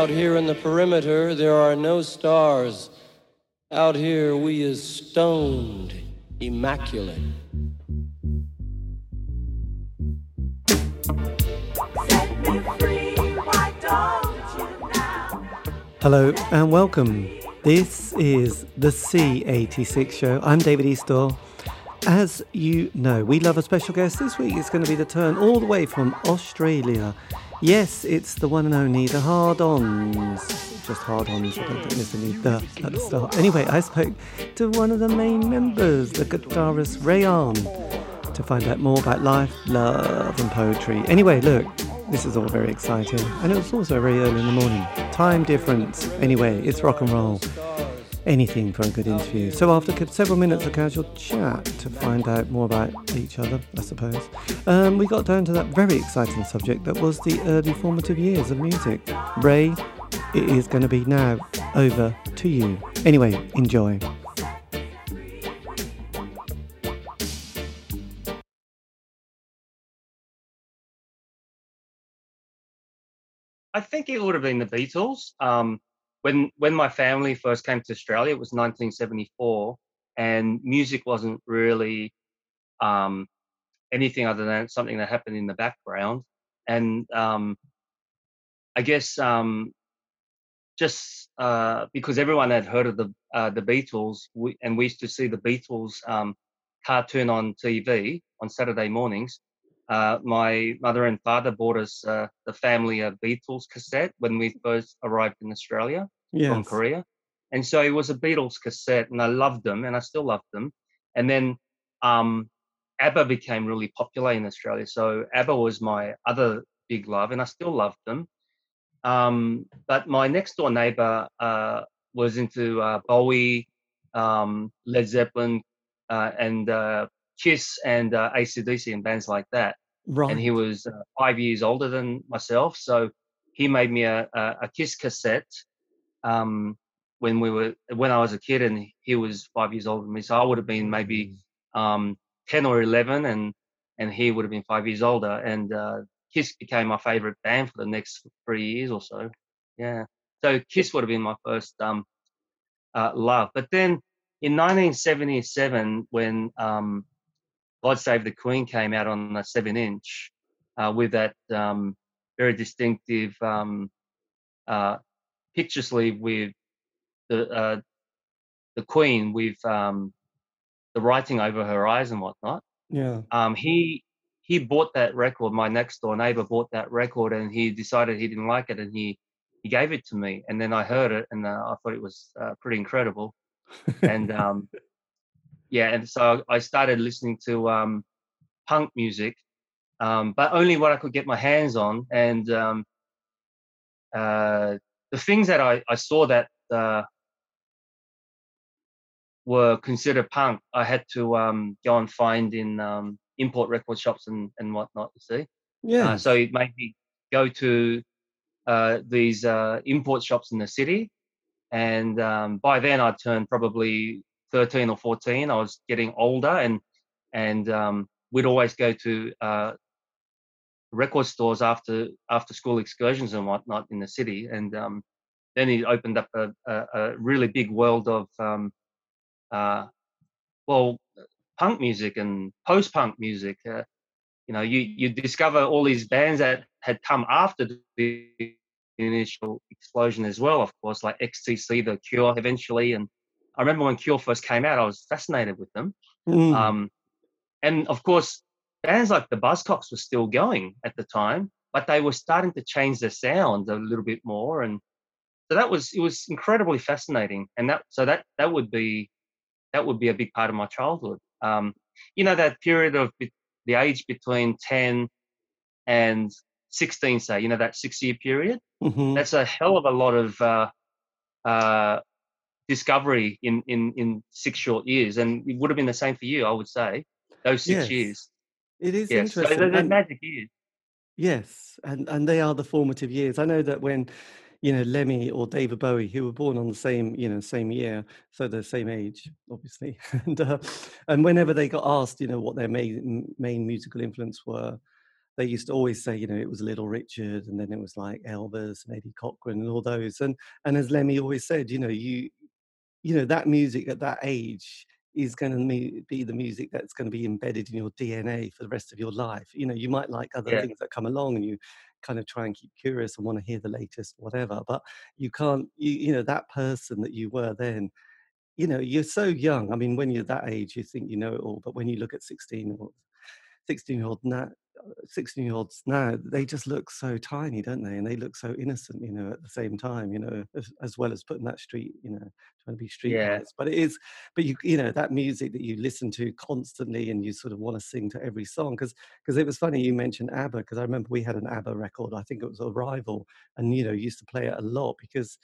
Out here in the perimeter, there are no stars. Out here, we is stoned, immaculate. Hello and welcome. This is the C86 show. I'm David Eastaugh. As you know, we love a special guest. This week it's going to be the turn all the way from Australia. Yes, it's the one and only, the hard ons. Just hard ons, I don't think there's any the at the start. Anyway, I spoke to one of the main members, the guitarist Ray Ahn, to find out more about life, love, and poetry. Anyway, look, this is all very exciting. And it was also very early in the morning. Time difference. Anyway, it's rock and roll anything for a good interview. So after several minutes of casual chat to find out more about each other, I suppose, um, we got down to that very exciting subject that was the early formative years of music. Ray, it is going to be now over to you. Anyway, enjoy. I think it would have been the Beatles. Um, when when my family first came to Australia, it was 1974, and music wasn't really um, anything other than something that happened in the background. And um, I guess um, just uh, because everyone had heard of the uh, the Beatles, we, and we used to see the Beatles um, cartoon on TV on Saturday mornings. Uh, my mother and father bought us uh, the family of Beatles cassette when we first arrived in Australia yes. from Korea. And so it was a Beatles cassette, and I loved them, and I still love them. And then um, ABBA became really popular in Australia. So ABBA was my other big love, and I still love them. Um, but my next door neighbor uh, was into uh, Bowie, um, Led Zeppelin, uh, and uh, Kiss and uh, ACDC and bands like that. Right. And he was uh, five years older than myself, so he made me a, a, a Kiss cassette um, when we were when I was a kid, and he was five years older than me. So I would have been maybe mm. um, ten or eleven, and and he would have been five years older. And uh, Kiss became my favorite band for the next three years or so. Yeah. So Kiss would have been my first um, uh, love. But then in 1977, when um, God Save the Queen came out on a seven inch uh, with that um, very distinctive um, uh, picture sleeve with the uh, the Queen with um, the writing over her eyes and whatnot. Yeah. Um, he he bought that record. My next door neighbor bought that record, and he decided he didn't like it, and he he gave it to me. And then I heard it, and uh, I thought it was uh, pretty incredible. and um, yeah, and so I started listening to um, punk music, um, but only what I could get my hands on. And um, uh, the things that I, I saw that uh, were considered punk, I had to um, go and find in um, import record shops and, and whatnot, you see. Yeah. Uh, so it made me go to uh, these uh, import shops in the city. And um, by then I'd turned probably 13 or 14, I was getting older and and um, we'd always go to uh, record stores after after school excursions and whatnot in the city. And um, then he opened up a, a, a really big world of um, uh, well punk music and post punk music. Uh, you know, you you discover all these bands that had come after the initial explosion as well. Of course, like XTC, The Cure, eventually, and I remember when Cure first came out, I was fascinated with them. Mm. Um, and of course, bands like the Buzzcocks were still going at the time, but they were starting to change their sound a little bit more. And so that was it was incredibly fascinating. And that so that that would be that would be a big part of my childhood. Um, you know that period of the age between ten and 16 say you know that six year period mm-hmm. that's a hell of a lot of uh, uh, discovery in in in six short years, and it would have been the same for you, I would say. Those six yes. years. It is yes. interesting. So they're, magic years. Yes, and and they are the formative years. I know that when you know Lemmy or David Bowie, who were born on the same you know same year, so the same age, obviously, and uh, and whenever they got asked, you know, what their main main musical influence were, they used to always say, you know, it was Little Richard, and then it was like Elvis and Eddie Cochran and all those. And and as Lemmy always said, you know, you you know that music at that age is going to be the music that's going to be embedded in your DNA for the rest of your life. You know, you might like other yeah. things that come along, and you kind of try and keep curious and want to hear the latest, whatever. But you can't, you, you know, that person that you were then you know, you're so young. I mean, when you're that age, you think you know it all. But when you look at 16 or 16 year old now, 16 year olds now, they just look so tiny, don't they? And they look so innocent, you know, at the same time, you know, as, as well as putting that street, you know, trying to be street yeah. But it is, but you, you know, that music that you listen to constantly and you sort of want to sing to every song. Cause, cause it was funny you mentioned ABBA, because I remember we had an ABBA record, I think it was Arrival, and, you know, used to play it a lot because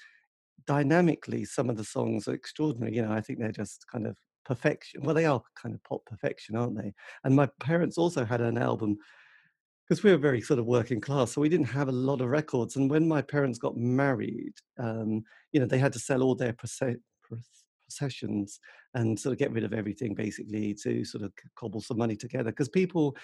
dynamically some of the songs are extraordinary you know i think they're just kind of perfection well they are kind of pop perfection aren't they and my parents also had an album because we were very sort of working class so we didn't have a lot of records and when my parents got married um, you know they had to sell all their possessions and sort of get rid of everything basically to sort of cobble some money together because people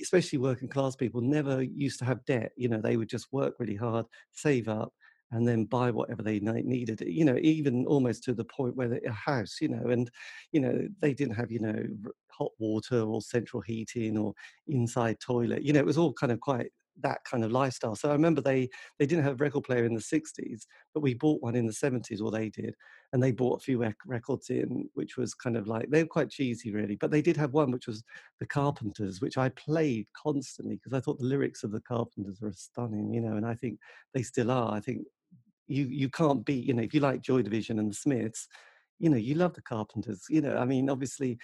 especially working class people never used to have debt you know they would just work really hard save up and then buy whatever they needed eh, you know even almost to the point where a house you know and you know they didn't have you know hot water or central heating or inside toilet you know it was all kind of quite that kind of lifestyle. So i remember they they didn't have a record player in the 60s but we bought one in the 70s or they did and they bought a few rec- records in which was kind of like they were quite cheesy really but they did have one which was the carpenters which i played constantly because i thought the lyrics of the carpenters were stunning you know and i think they still are. I think you you can't beat you know if you like joy division and the smiths you know you love the carpenters you know i mean obviously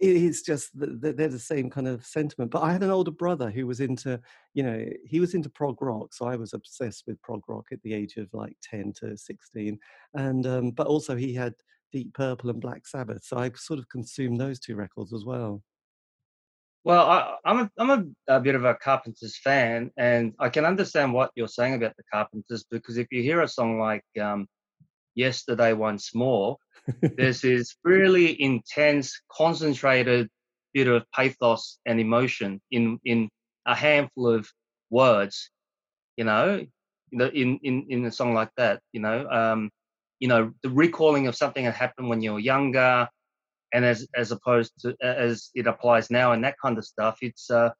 it is just that they're the same kind of sentiment but i had an older brother who was into you know he was into prog rock so i was obsessed with prog rock at the age of like 10 to 16 and um, but also he had deep purple and black sabbath so i sort of consumed those two records as well well, I, am a, I'm a, a, bit of a Carpenters fan, and I can understand what you're saying about the Carpenters because if you hear a song like um, "Yesterday Once More," there's this really intense, concentrated bit of pathos and emotion in in a handful of words. You know, in in in a song like that, you know, um, you know, the recalling of something that happened when you were younger and as as opposed to as it applies now and that kind of stuff it's uh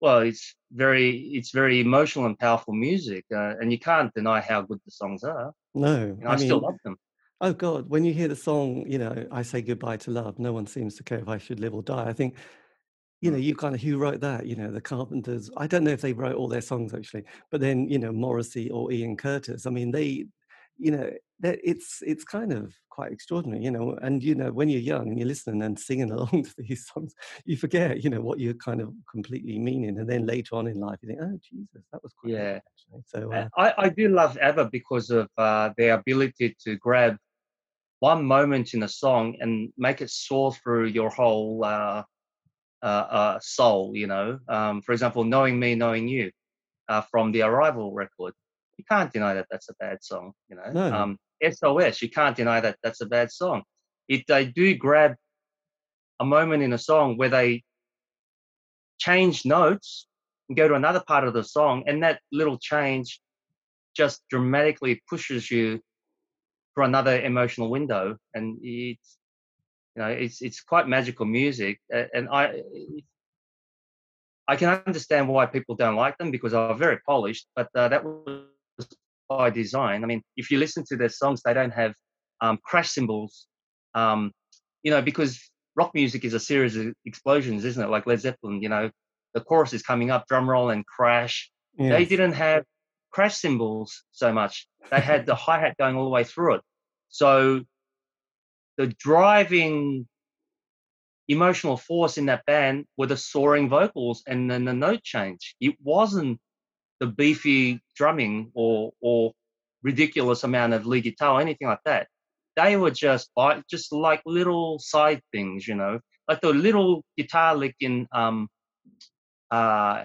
well it's very it's very emotional and powerful music uh, and you can't deny how good the songs are no you know, I, I mean, still love them oh god when you hear the song you know i say goodbye to love no one seems to care if i should live or die i think you know, mm. you kind of who wrote that? You know, the Carpenters. I don't know if they wrote all their songs actually, but then you know, Morrissey or Ian Curtis. I mean, they you know that it's it's kind of quite extraordinary you know and you know when you're young and you're listening and singing along to these songs you forget you know what you're kind of completely meaning and then later on in life you think oh jesus that was quite yeah. so uh, I, I do love ABBA because of uh, their ability to grab one moment in a song and make it soar through your whole uh, uh, uh soul you know um, for example knowing me knowing you uh, from the arrival record you can't deny that that's a bad song. You know, no. um, SOS, you can't deny that that's a bad song. If they do grab a moment in a song where they change notes and go to another part of the song, and that little change just dramatically pushes you for another emotional window, and it's you know it's it's quite magical music, and I I can understand why people don't like them because they're very polished, but uh, that was by design. I mean, if you listen to their songs, they don't have um, crash cymbals, um, you know, because rock music is a series of explosions, isn't it? Like Led Zeppelin, you know, the chorus is coming up, drum roll and crash. They didn't have crash cymbals so much. They had the hi hat going all the way through it. So the driving emotional force in that band were the soaring vocals and then the note change. It wasn't the beefy drumming or or ridiculous amount of lead guitar or anything like that. They were just like just like little side things, you know, like the little guitar lick in um uh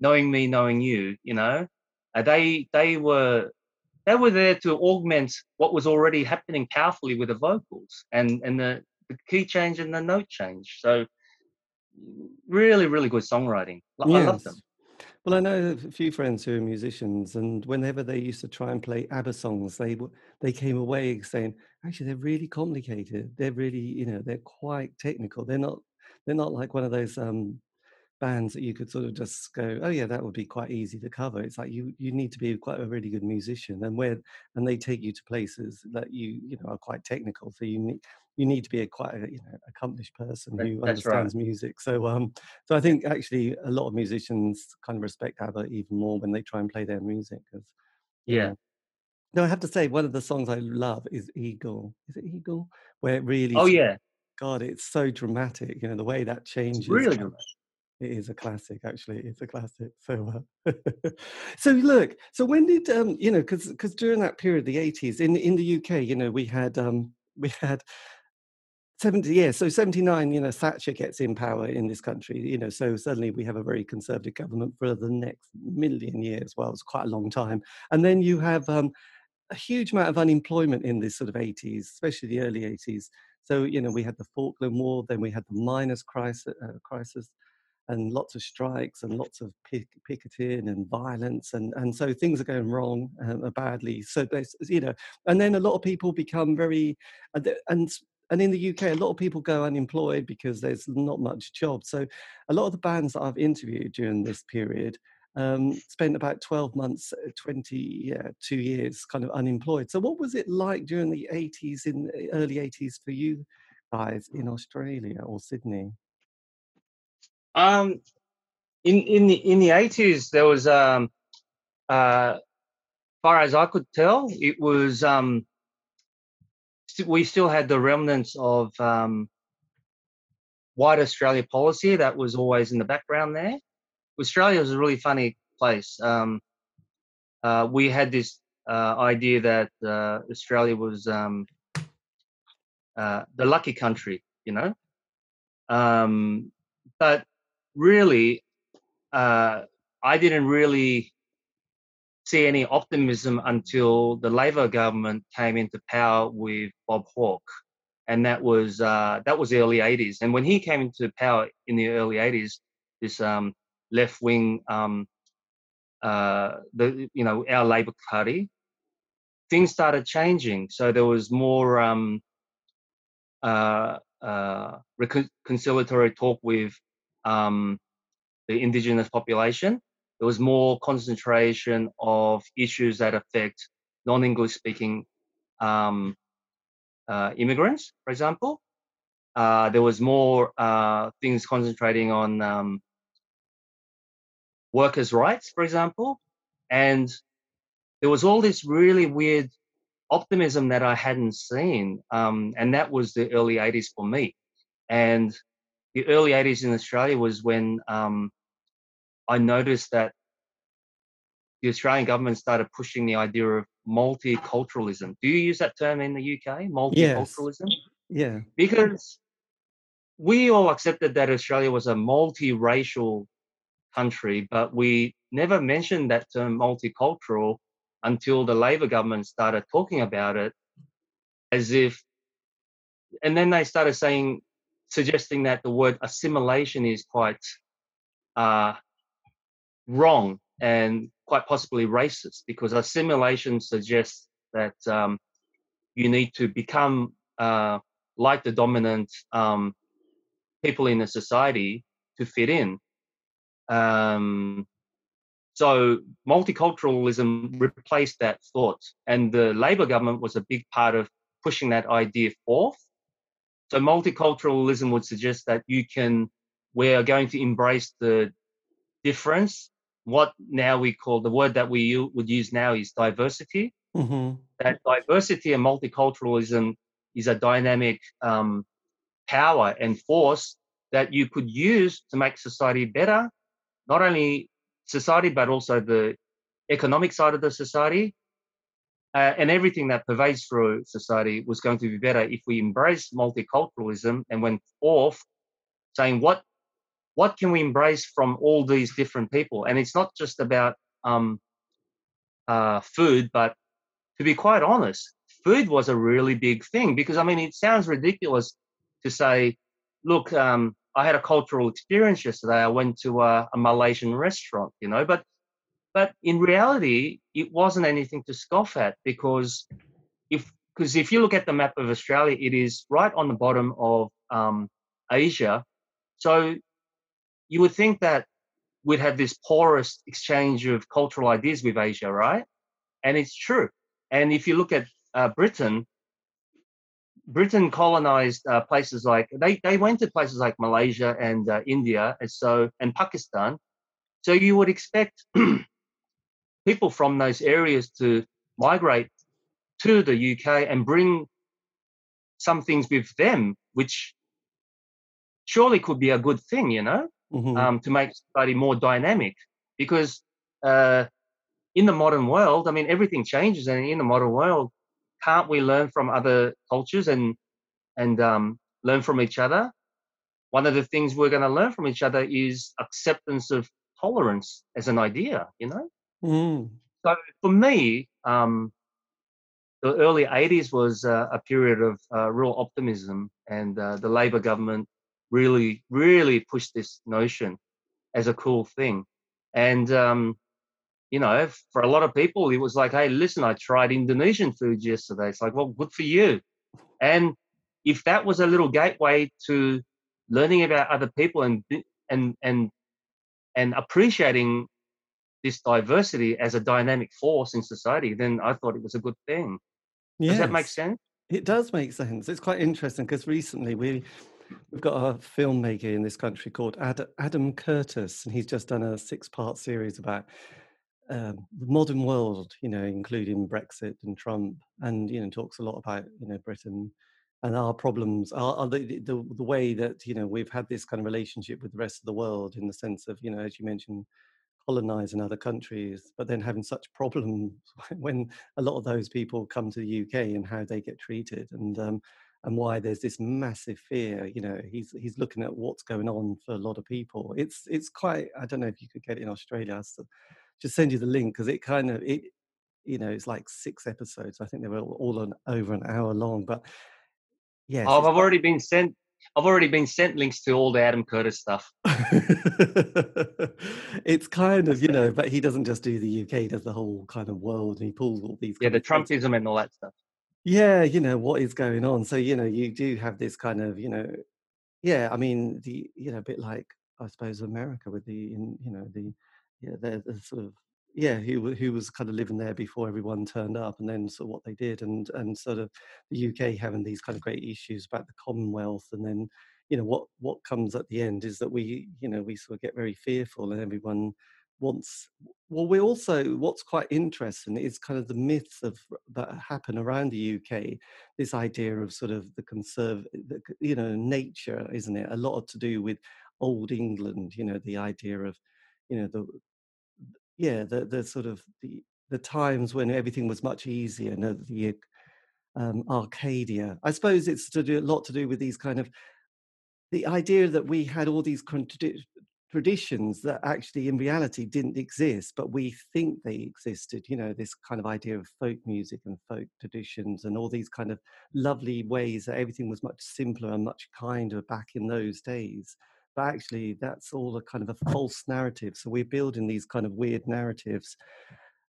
knowing me, knowing you, you know. Uh, they they were they were there to augment what was already happening powerfully with the vocals and and the, the key change and the note change. So really, really good songwriting. I love them. Well, I know a few friends who are musicians, and whenever they used to try and play ABBA songs, they they came away saying, "Actually, they're really complicated. They're really, you know, they're quite technical. They're not, they're not like one of those um, bands that you could sort of just go, oh yeah, that would be quite easy to cover. It's like you you need to be quite a really good musician, and where and they take you to places that you you know are quite technical. So you need you need to be a quite a, you know accomplished person who That's understands right. music. So um so I think actually a lot of musicians kind of respect ABBA even more when they try and play their music because yeah. No, I have to say one of the songs I love is Eagle. Is it Eagle? Where it really Oh yeah. God, it's so dramatic. You know the way that changes. It's really dramatic. It is a classic, actually. It's a classic. So, uh, so look. So when did um, you know? Because because during that period, the eighties in in the UK, you know, we had um, we had 70 yeah so 79 you know thatcher gets in power in this country you know so suddenly we have a very conservative government for the next million years. Well it's quite a long time. And then you have um, a huge amount of unemployment in this sort of 80s especially the early 80s so you know we had the falkland war then we had the miners crisis, uh, crisis and lots of strikes and lots of pick, picketing and violence and and so things are going wrong uh, badly. So you know and then a lot of people become very and and in the UK, a lot of people go unemployed because there's not much job. So, a lot of the bands that I've interviewed during this period um, spent about 12 months, uh, 20, yeah, two years kind of unemployed. So, what was it like during the 80s, in the early 80s for you guys in Australia or Sydney? Um, in in the in the 80s, there was um, uh, far as I could tell, it was um, we still had the remnants of um, white Australia policy that was always in the background there. Australia was a really funny place. Um, uh, we had this uh, idea that uh, Australia was um, uh, the lucky country, you know. Um, but really, uh, I didn't really see any optimism until the Labor government came into power with Bob Hawke, and that was uh, that was the early '80s. And when he came into power in the early '80s, this um, left wing, um, uh, the you know our Labor Party, things started changing. So there was more um, uh, uh reconciliatory talk with um, the indigenous population there was more concentration of issues that affect non-English speaking um, uh, immigrants, for example. Uh, there was more uh, things concentrating on um, workers' rights, for example, and there was all this really weird optimism that I hadn't seen, um, and that was the early '80s for me. And the early '80s in Australia was when um, I noticed that the Australian government started pushing the idea of multiculturalism. Do you use that term in the UK? Multiculturalism? Yes. Yeah. Because we all accepted that Australia was a multiracial country, but we never mentioned that term multicultural until the Labor government started talking about it as if, and then they started saying, suggesting that the word assimilation is quite uh, wrong and quite possibly racist because assimilation suggests that um, you need to become uh, like the dominant um, people in a society to fit in. Um, so multiculturalism replaced that thought, and the Labor government was a big part of pushing that idea forth. So multiculturalism would suggest that you can, we are going to embrace the difference what now we call the word that we would use now is diversity. Mm-hmm. That diversity and multiculturalism is a dynamic um, power and force that you could use to make society better, not only society, but also the economic side of the society. Uh, and everything that pervades through society was going to be better if we embraced multiculturalism and went off saying what what can we embrace from all these different people? And it's not just about um, uh, food, but to be quite honest, food was a really big thing because I mean, it sounds ridiculous to say, look, um, I had a cultural experience yesterday. I went to a, a Malaysian restaurant, you know, but but in reality, it wasn't anything to scoff at because if because if you look at the map of Australia, it is right on the bottom of um, Asia. So you would think that we'd have this porous exchange of cultural ideas with Asia, right? And it's true. And if you look at uh, Britain, Britain colonized uh, places like they, they went to places like Malaysia and uh, India, and so and Pakistan. So you would expect people from those areas to migrate to the UK and bring some things with them, which surely could be a good thing, you know, mm-hmm. um, to make society more dynamic. Because uh, in the modern world, I mean, everything changes, and in the modern world, can't we learn from other cultures and and um, learn from each other? One of the things we're going to learn from each other is acceptance of tolerance as an idea. You know. Mm. So for me, um, the early 80s was uh, a period of uh, real optimism, and uh, the Labor government really, really pushed this notion as a cool thing. And, um, you know, for a lot of people, it was like, hey, listen, I tried Indonesian food yesterday. It's like, well, good for you. And if that was a little gateway to learning about other people and and and and appreciating this diversity as a dynamic force in society, then I thought it was a good thing. Yes. Does that make sense? It does make sense. It's quite interesting because recently we we've got a filmmaker in this country called Ad, Adam Curtis, and he's just done a six-part series about um, the modern world. You know, including Brexit and Trump, and you know, talks a lot about you know Britain and our problems are, are the, the, the way that you know we've had this kind of relationship with the rest of the world in the sense of you know as you mentioned colonizing other countries, but then having such problems when a lot of those people come to the UK and how they get treated and um, and why there's this massive fear. You know, he's he's looking at what's going on for a lot of people. It's it's quite. I don't know if you could get it in Australia. Just send you the link because it kind of it. You know, it's like six episodes. I think they were all on over an hour long, but yeah, Oh, I've already been sent I've already been sent links to all the Adam Curtis stuff. it's kind of, you know, but he doesn't just do the UK, he does the whole kind of world and he pulls all these. Yeah, the Trumpism and all that stuff. Yeah, you know, what is going on. So, you know, you do have this kind of, you know, yeah, I mean, the, you know, a bit like, I suppose, America with the, you know, the, yeah, the, the sort of yeah, who who was kind of living there before everyone turned up, and then sort of what they did, and and sort of the UK having these kind of great issues about the Commonwealth, and then you know what what comes at the end is that we you know we sort of get very fearful, and everyone wants. Well, we also what's quite interesting is kind of the myths of that happen around the UK. This idea of sort of the conserve, the, you know, nature, isn't it? A lot to do with old England. You know, the idea of you know the yeah, the the sort of the the times when everything was much easier, you know, the um, Arcadia. I suppose it's to do a lot to do with these kind of the idea that we had all these traditions that actually in reality didn't exist, but we think they existed. You know, this kind of idea of folk music and folk traditions and all these kind of lovely ways that everything was much simpler and much kinder back in those days but actually that's all a kind of a false narrative so we're building these kind of weird narratives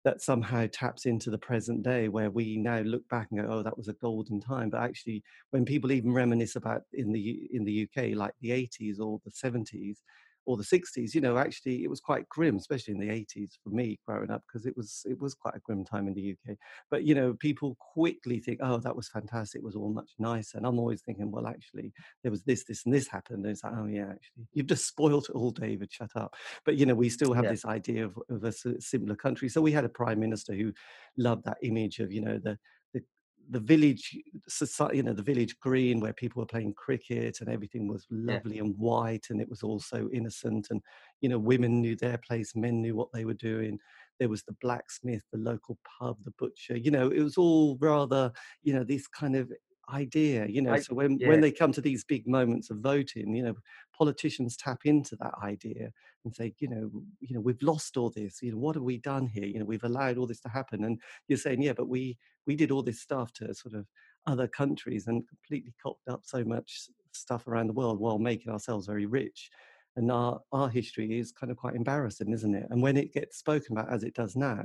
that somehow taps into the present day where we now look back and go oh that was a golden time but actually when people even reminisce about in the in the UK like the 80s or the 70s or the 60s you know actually it was quite grim especially in the 80s for me growing up because it was it was quite a grim time in the uk but you know people quickly think oh that was fantastic it was all much nicer and i'm always thinking well actually there was this this and this happened and it's like oh yeah actually you've just spoiled it all david shut up. But you know we still have yeah. this idea of, of a similar country. So we had a prime minister who loved that image of you know the the village society, you know, the village green where people were playing cricket and everything was lovely yeah. and white and it was all so innocent and, you know, women knew their place, men knew what they were doing. There was the blacksmith, the local pub, the butcher, you know, it was all rather, you know, this kind of idea, you know. I, so when, yeah. when they come to these big moments of voting, you know, politicians tap into that idea and say, you know, you know, we've lost all this. You know, what have we done here? You know, we've allowed all this to happen. And you're saying, yeah, but we we did all this stuff to sort of other countries and completely cocked up so much stuff around the world while making ourselves very rich. And our, our history is kind of quite embarrassing, isn't it? And when it gets spoken about as it does now,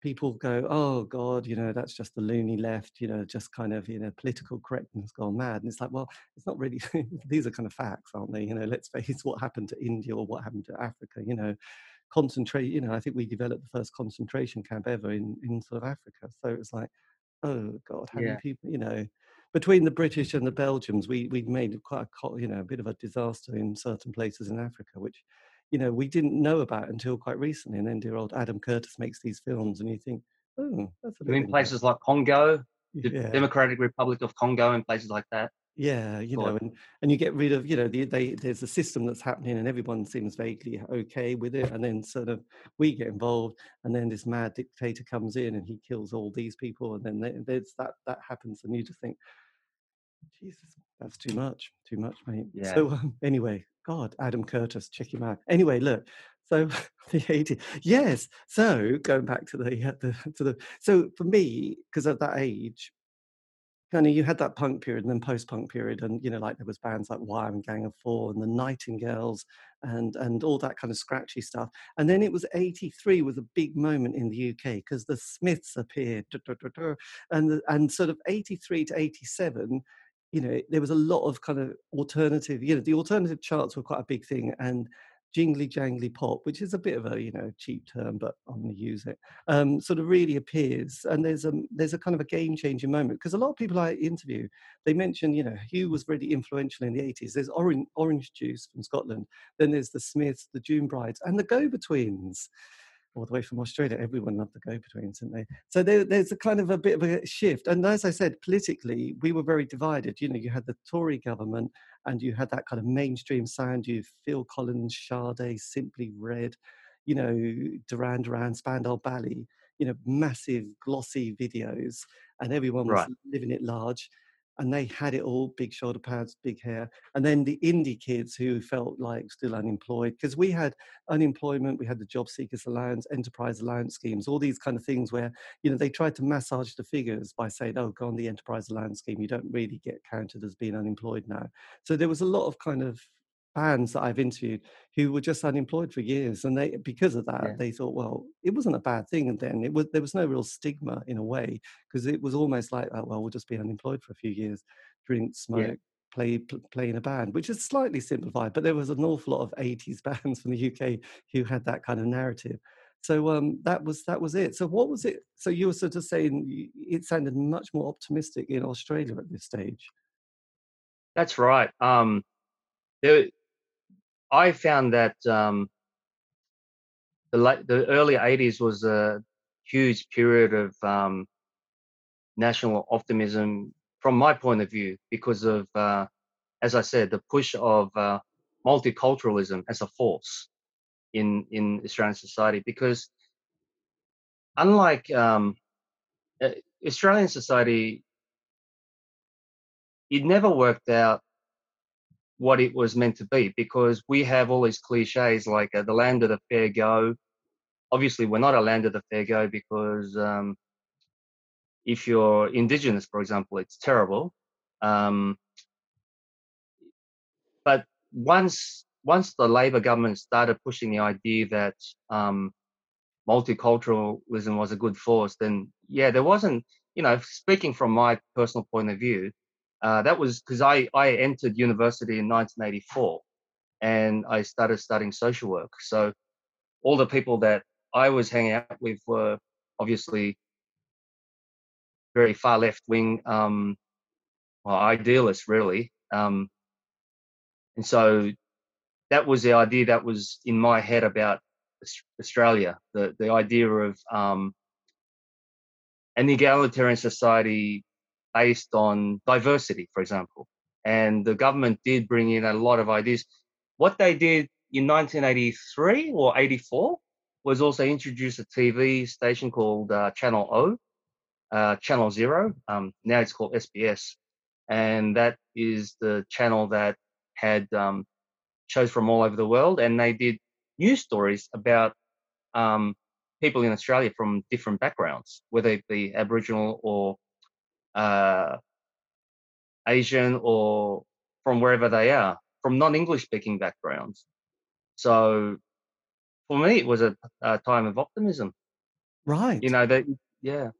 people go, oh God, you know, that's just the loony left, you know, just kind of, you know, political correctness gone mad. And it's like, well, it's not really, these are kind of facts, aren't they? You know, let's face what happened to India or what happened to Africa, you know, concentrate, you know, I think we developed the first concentration camp ever in, in sort of Africa. So it's like, oh God, how yeah. many people, you know, between the British and the Belgians, we, we made quite a, you know, a bit of a disaster in certain places in Africa, which you know, we didn't know about until quite recently. And then dear old Adam Curtis makes these films, and you think, oh, that's a bit. In places like Congo, the yeah. Democratic Republic of Congo, and places like that. Yeah, you know, and, and you get rid of, you know, the, they, there's a system that's happening and everyone seems vaguely okay with it. And then sort of we get involved and then this mad dictator comes in and he kills all these people. And then there's that, that happens. And you just think, Jesus, that's too much, too much, mate. Yeah. So um, anyway, God, Adam Curtis, check him out. Anyway, look. So the 80 yes. So going back to the, uh, the to the so for me, because at that age, kind of you had that punk period and then post-punk period, and you know, like there was bands like Wire and Gang of Four and the Nightingales and and all that kind of scratchy stuff. And then it was 83 was a big moment in the UK because the Smiths appeared, and and sort of 83 to 87 you know, there was a lot of kind of alternative, you know, the alternative charts were quite a big thing. And jingly jangly pop, which is a bit of a you know cheap term, but I'm going to use it. Um, sort of really appears, and there's a there's a kind of a game changing moment because a lot of people I interview they mention you know Hugh was really influential in the 80s. There's Orange Orange Juice from Scotland, then there's the Smiths, the June Brides, and the Go Betweens all the way from Australia. Everyone loved the go-betweens, didn't they? So there, there's a kind of a bit of a shift. And as I said, politically, we were very divided. You know, you had the Tory government, and you had that kind of mainstream sound. You Phil Collins, Sade, Simply Red, you know, Duran Duran, Spandau Ballet. You know, massive glossy videos, and everyone was right. living it large and they had it all big shoulder pads big hair and then the indie kids who felt like still unemployed because we had unemployment we had the job seekers allowance enterprise allowance schemes all these kind of things where you know they tried to massage the figures by saying oh go on the enterprise allowance scheme you don't really get counted as being unemployed now. So there was a lot of kind of bands that I've interviewed who were just unemployed for years, and they because of that yeah. they thought, well, it wasn't a bad thing, and then it was there was no real stigma in a way because it was almost like, oh, well, we'll just be unemployed for a few years, drink, smoke. Yeah. Play, play in a band, which is slightly simplified, but there was an awful lot of 80s bands from the UK who had that kind of narrative. So um, that was that was it. So what was it? So you were sort of saying it sounded much more optimistic in Australia at this stage. That's right. Um, there, I found that um, the late, the early '80s was a huge period of um, national optimism from my point of view because of, uh, as I said, the push of uh, multiculturalism as a force in in Australian society. Because unlike um, Australian society, it never worked out what it was meant to be because we have all these cliches like uh, the land of the fair go. Obviously, we're not a land of the fair go because um, if you're indigenous, for example, it's terrible. Um, but once once the Labor government started pushing the idea that um, multiculturalism was a good force, then yeah, there wasn't. You know, speaking from my personal point of view, uh, that was because I, I entered university in 1984 and I started studying social work. So all the people that I was hanging out with were obviously very far left wing, um, well, idealists, really. Um, and so that was the idea that was in my head about Australia, the, the idea of um, an egalitarian society based on diversity, for example. And the government did bring in a lot of ideas. What they did in 1983 or 84 was also introduce a TV station called uh, Channel O, uh, Channel Zero. Um, now it's called SBS, and that is the channel that had um, shows from all over the world, and they did news stories about um, people in Australia from different backgrounds, whether it be Aboriginal or uh, Asian or from wherever they are, from non-English speaking backgrounds. So for me, it was a, a time of optimism. Right. You know that, yeah,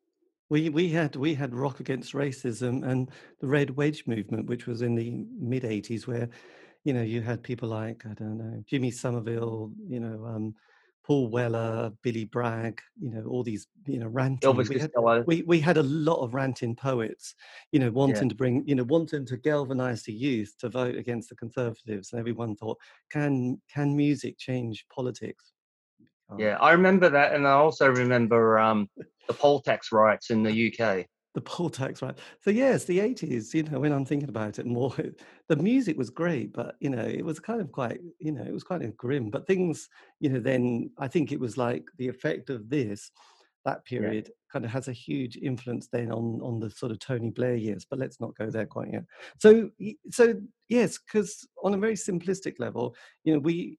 We we had we had rock against racism and the red wedge movement, which was in the mid '80s, where you know you had people like I don't know Jimmy Somerville, you know um, Paul Weller, Billy Bragg, you know all these you know ranting. Elvis We had we we had a lot of ranting poets, you know, Yeah, wanting to bring you know wanting to galvanize the youth to vote against the conservatives, and everyone thought, can can music change politics? Yeah. I remember that, and I also remember um, the poll tax riots in the UK. The poll tax, right? So yes, the eighties. You know, when I'm thinking about it more, the music was great, but you know, it was kind of quite, you know, it was kind of grim. But things, you know, then I think it was like the effect of this, that Yeah, period, kind of has a huge influence then on on the sort of Tony Blair years. But let's not go there mm-hmm. quite yet. So, so yes, because on a very simplistic level, you know, we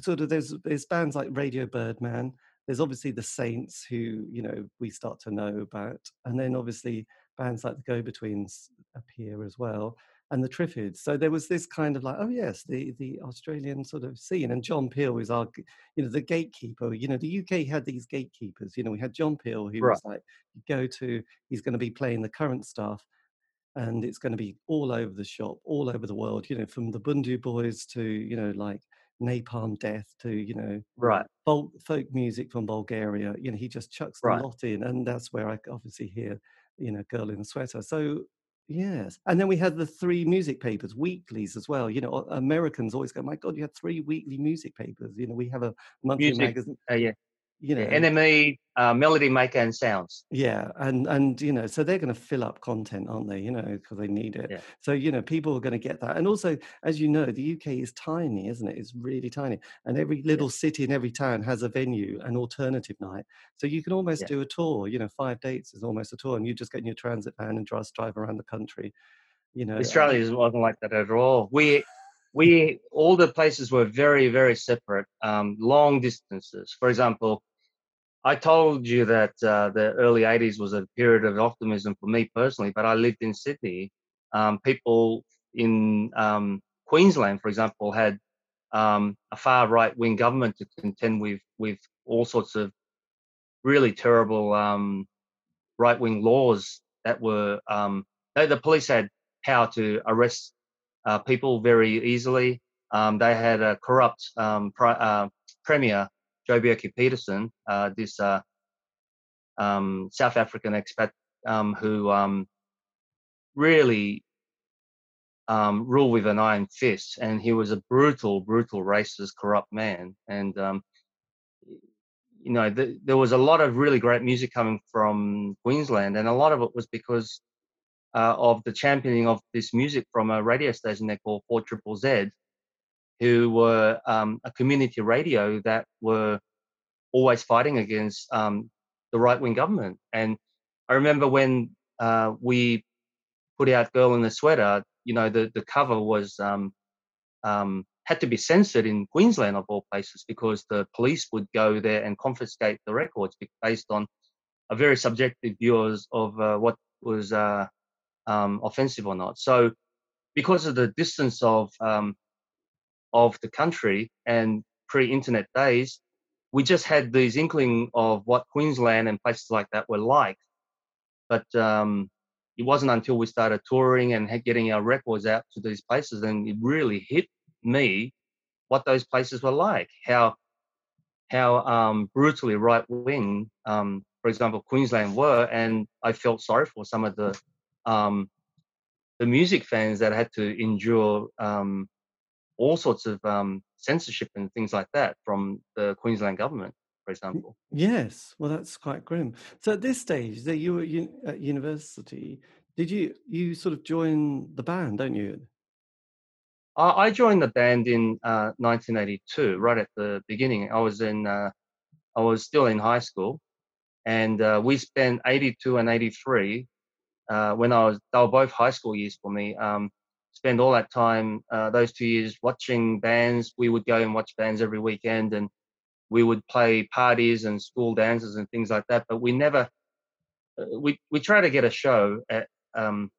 sort of there's there's bands like Radio Birdman. There's obviously the Saints, who you know we start to know about, and then obviously bands like the Go Betweens appear as well, and the Triffids. So there was this kind of like, oh yes, the the Australian sort of scene, and John Peel is our, you know, the gatekeeper. You know, the UK had these gatekeepers. You know, we had John Peel, who right, was like, go to, he's going to be playing the current stuff, and it's going to be all over the shop, all over the world. You know, from the Bhundu Boys to you know like Napalm Death to you know right, folk folk music from Bulgaria. You know, he just chucks the right. lot in, and that's where i obviously hear you know Girl in a Sweater. So yes, and then we had the three music papers, weeklies as well. You know, Americans always go, "My God, you had three weekly music papers." You know, we have a monthly Music, magazine. uh, yeah, You yeah. know, NME, uh, Melody Maker, and Sounds. yeah, and and you know, so they're going to fill up content, aren't they? You know, because they need it. Yeah, So you know, people are going to get that. And also, as you know, the UK is tiny, isn't it? It's really tiny, and every yeah, little city and every town has a venue, an alternative night. So you can almost yeah. do a tour. You know, five dates is almost a tour, and you just get in your transit van and drive drive around the country. You know, Australia wasn't like that at all. We, we, all the places were very, very separate, um, long distances. For example, I told you that uh, the early 80s was a period of optimism for me personally, but I lived in Sydney. Um, people in um, Queensland, for example, had um, a far right wing government to contend with, with all sorts of really terrible um, right wing laws that were, um, they, the police had power to arrest uh, people very easily. Um, they had a corrupt pri- uh, premier, Bjelke-Petersen, uh, this uh, um, South African expat um, who um, really um, ruled with an iron fist, and he was a brutal, brutal, racist, corrupt man. And um, you know, th- there was a lot of really great music coming from Queensland, and a lot of it was because uh, of the championing of this music from a radio station they call Four Triple Z, who were um, a community radio that were always fighting against um, the right wing government. And I remember when uh, we put out "Girl in the Sweater," you know, the the cover was um, um, had to be censored in Queensland of all places because the police would go there and confiscate the records based on a very subjective view of uh, what was uh, um, offensive or not. So because of the distance of um, of the country and pre-internet days, we just had these inkling of what Queensland and places like that were like. But um, it wasn't until we started touring and getting our records out to these places, and it really hit me what those places were like. How how um, brutally right wing, um, for example, Queensland were, and I felt sorry for some of the um, the music fans that had to endure um, all sorts of um, censorship and things like that from the Queensland government, for example. Yes, well, that's quite grim. So at this stage, that you were at university, did you you sort of join the band, don't you? I, joined the band in uh, 1982, right at the beginning. I was in, uh, I was still in high school, and uh, we spent 82 and 83 uh, when I was. They were both high school years for me. Um, spend all that time, uh, those two years, watching bands. We would go and watch bands every weekend, and we would play parties and school dances and things like that. But we never, uh, we we try to get a show at um,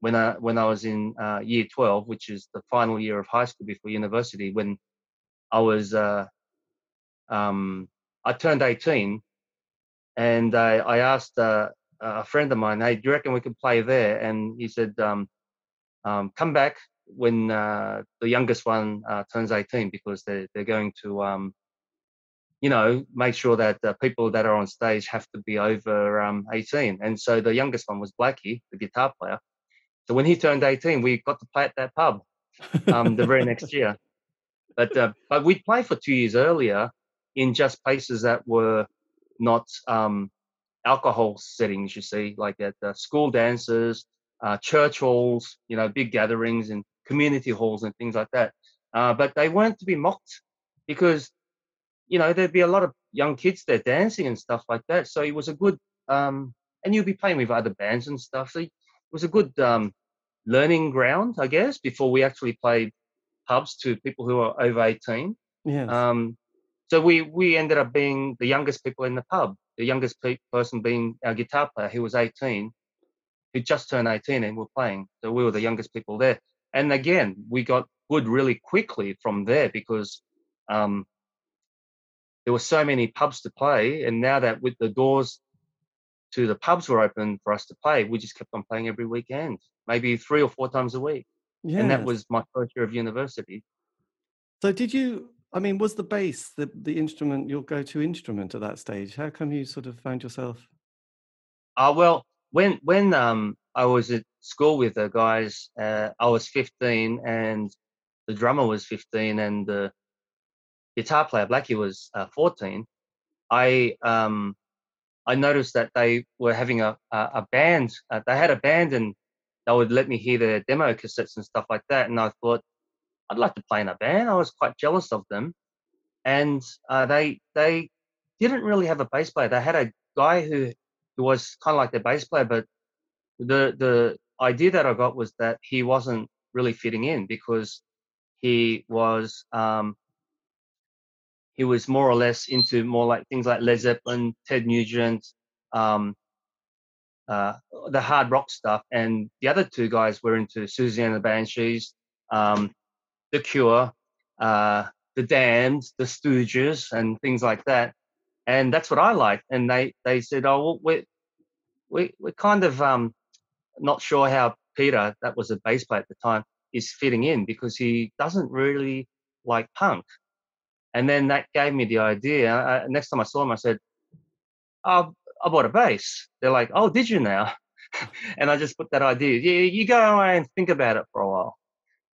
when I when I was in uh, year twelve, which is the final year of high school before university, when I was uh, um, I turned eighteen, and I, I asked uh, a friend of mine, "Hey, do you reckon we could play there?" And he said, um, um, "Come back when uh, the youngest one uh, turns 18 because they're they're going to um, you know make sure that the people that are on stage have to be over um, 18." And so the youngest one was Blackie, the guitar player. So when he turned 18, we got to play at that pub um, the very next year. But uh, but we played for two years earlier in just places that were not um, alcohol settings. You see, like at school dances, uh, church halls, you know, big gatherings and community halls and things like that. Uh, but they weren't to be mocked because you know there'd be a lot of young kids there dancing and stuff like that. So it was a good um, and you'd be playing with other bands and stuff. So it was a good um, learning ground, I guess, before we actually played pubs to people who are over 18. Yeah. Um, so we we ended up being the youngest people in the pub. The youngest pe- person being our guitar player, who was 18, who just turned 18 and we're playing. So we were the youngest people there. And again, we got good really quickly from there because um, there were so many pubs to play. And now that with the doors to the pubs were open for us to play, we just kept on playing every weekend, maybe three or four times a week. yeah. And that was my first year of university. So did you? I mean, was the bass the the instrument your go-to instrument at that stage? How come you sort of found yourself? Uh, well, when when um, I was at school with the guys, uh, I was 15 and the drummer was 15 and the guitar player Blackie was uh, 14. I um, I noticed that they were having a a, a band. Uh, they had a band and they would let me hear their demo cassettes and stuff like that. And I thought I'd like to play in a band. I was quite jealous of them, and uh, they they didn't really have a bass player. They had a guy who who was kind of like their bass player, but the the idea that I got was that he wasn't really fitting in because he was um, he was more or less into more like things like Led Zeppelin, Ted Nugent, um, uh, the hard rock stuff, and the other two guys were into Siouxsie and the Banshees, um, The Cure, uh, The Damned, The Stooges, and things like that. And that's what I like. And they they said, "Oh, well, we we we're kind of um, not sure how Peter, that was a bass player at the time, is fitting in because he doesn't really like punk." And then that gave me the idea. Uh, next time I saw him, I said, oh, I bought a bass. They're like, oh, did you now? and I just put that idea, yeah, you go away and think about it for a while.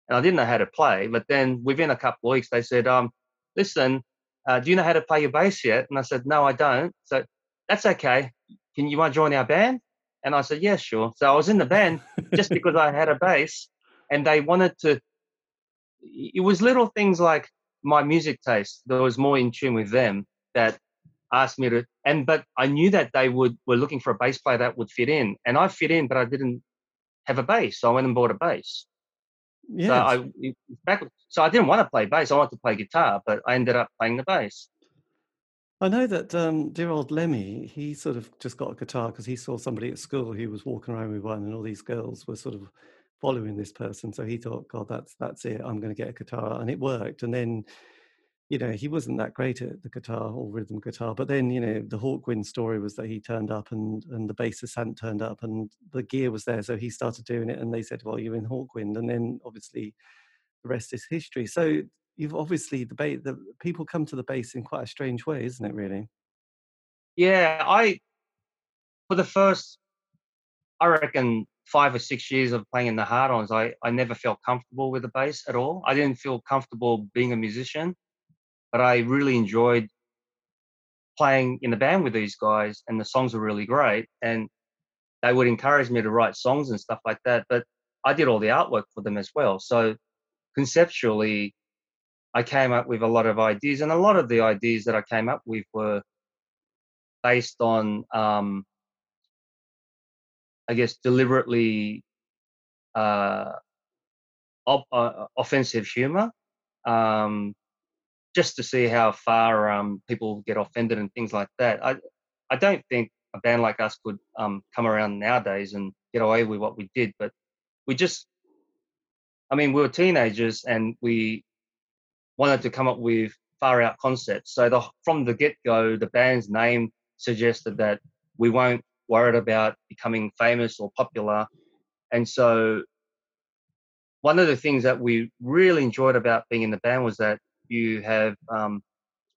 And I didn't know how to play, but then within a couple of weeks, they said, um, listen, uh, do you know how to play your bass yet? And I said, no, I don't. So that's okay. Can you want to join our band? And I said, yeah, sure. So I was in the band just because I had a bass and they wanted to, it was little things like my music taste that was more in tune with them that asked me to and but I knew that they would were looking for a bass player that would fit in and I fit in but I didn't have a bass so I went and bought a bass Yes. so I it- back so I didn't want to play bass I wanted to play guitar but I ended up playing the bass I know that um, dear old Lemmy, he sort of just got a guitar because he saw somebody at school who was walking around with one, and all these girls were sort of following this person. So he thought, God, that's that's it. I'm going to get a guitar, and it worked. And then, you know, he wasn't that great at the guitar or rhythm guitar. But then, you know, the Hawkwind story was that he turned up, and and the bassist hadn't turned up, and the gear was there, so he started doing it. And they said, Well, you're in Hawkwind, and then obviously the rest is history. So you've obviously the the people come to the bass in quite a strange way, isn't it? Really. yeah I for the first I reckon five or six years of playing in the hard-ons I, I never felt comfortable with the bass at all I didn't feel comfortable being a musician but I really enjoyed playing in the band with these guys and the songs were really great and they would encourage me to write songs and stuff like that but I did all the artwork for them as well. So conceptually I came up with a lot of ideas and a lot of the ideas that I came up with were based on um, I guess deliberately uh, op- uh, offensive humor um, just to see how far um, people get offended and things like that. I I don't think a band like us could um, come around nowadays and get away with what we did, but we just, I mean, we were teenagers and we wanted to come up with far out concepts. So the, from the get go, the band's name suggested that we weren't worried about becoming famous or popular. And so one of the things that we really enjoyed about being in the band was that you have um,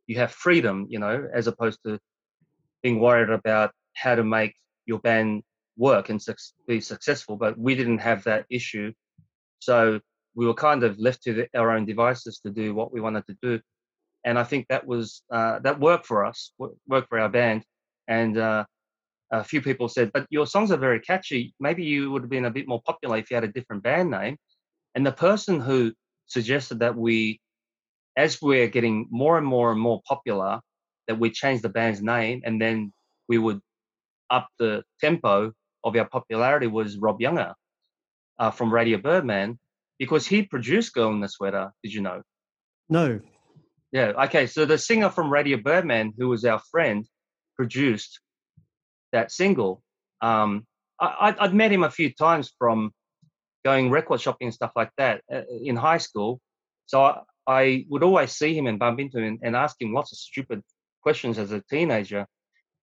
you have freedom, you know, as opposed to being worried about how to make your band work and su- be successful. But we didn't have that issue, so we were kind of left to the, our own devices to do what we wanted to do. And I think that was uh, that worked for us, worked for our band. And uh, a few people said, "But your songs are very catchy. Maybe you would have been a bit more popular if you had a different band name." And the person who suggested that we, as we're getting more and more and more popular, that we change the band's name and then we would up the tempo of our popularity was Rob Younger uh, from Radio Birdman because he produced Girl in the Sweater. Did you know? No. Yeah. Okay. So the singer from Radio Birdman, who was our friend, produced that single. Um, I, I'd met him a few times from going record shopping and stuff like that uh, in high school. So I, I, would always see him and bump into him and ask him lots of stupid questions as a teenager.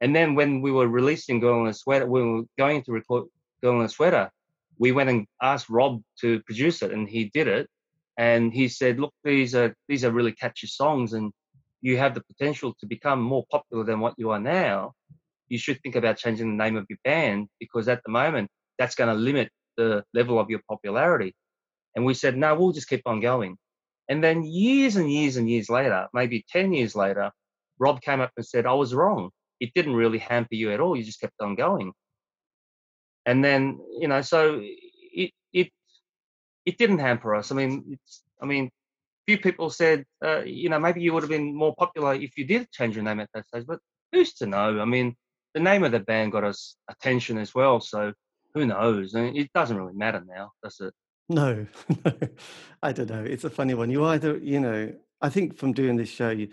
And then when we were releasing Girl in a Sweater, we were going to record Girl in a Sweater, we went and asked Rob to produce it, and he did it. And he said, "Look, these are these are really catchy songs, and you have the potential to become more popular than what you are now. You should think about changing the name of your band because at the moment that's going to limit the level of your popularity." And we said, "No, we'll just keep on going." And then years and years and years later, maybe ten years later, Rob came up and said, "I was wrong. It didn't really hamper you at all. You just kept on going." and then you know so it it it didn't hamper us i mean it's i mean few people said uh, you know maybe you would have been more popular if you did change your name at that stage but who's to know i mean the name of the band got us attention as well so who knows I mean, it doesn't really matter now does it no, no i don't know it's a funny one you either you know i think from doing this show you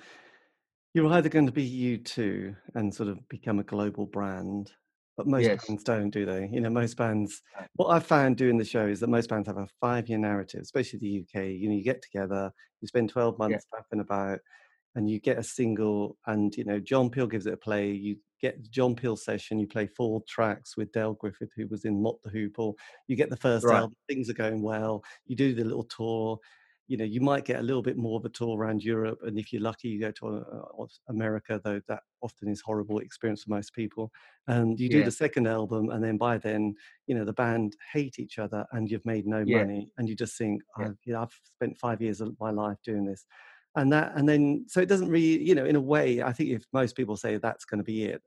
you're either going to be U2 and sort of become a global brand but most yes bands don't, do they? You know, most bands. Uh, what I've found doing the show is that most bands have a five-year narrative, especially the UK. You know, you get together, you spend twelve yeah months faffing about, and you get a single. And you know, John Peel gives it a play. You get the John Peel session. You play four tracks with Dale Griffin, who was in Mott the Hoople. You get the first right album. Things are going well. You do the little tour you know you might get a little bit more of a tour around Europe, and if you're lucky, you go to uh, America. Though that often is horrible experience for most people. And you do yeah the second album, and then by then, you know the band hate each other, and you've made no yeah money, and you just think, yeah I've, you know, I've spent five years of my life doing this, and that, and then so it doesn't really, you know, in a way, I think if most people say that's going to be it,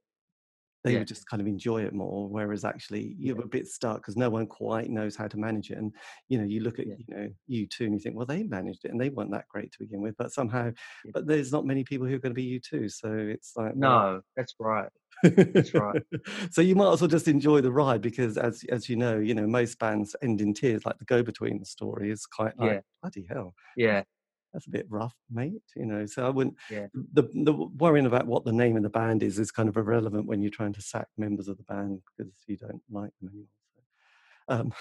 they yeah. would just kind of enjoy it more whereas actually you're a bit stuck because no one quite knows how to manage it and you know you look at yeah. you know U2 and you think well they managed it and they weren't that great to begin with but somehow yeah. but there's not many people who are going to be U2 so it's like well no that's right. That's right. So you might as well just enjoy the ride because as as you know you know most bands end in tears like the go between story is quite like yeah. bloody hell. Yeah that's a bit rough, mate. You know, so I wouldn't. yeah The the worrying about what the name of the band is is kind of irrelevant when you're trying to sack members of the band because you don't like them anymore. So, um,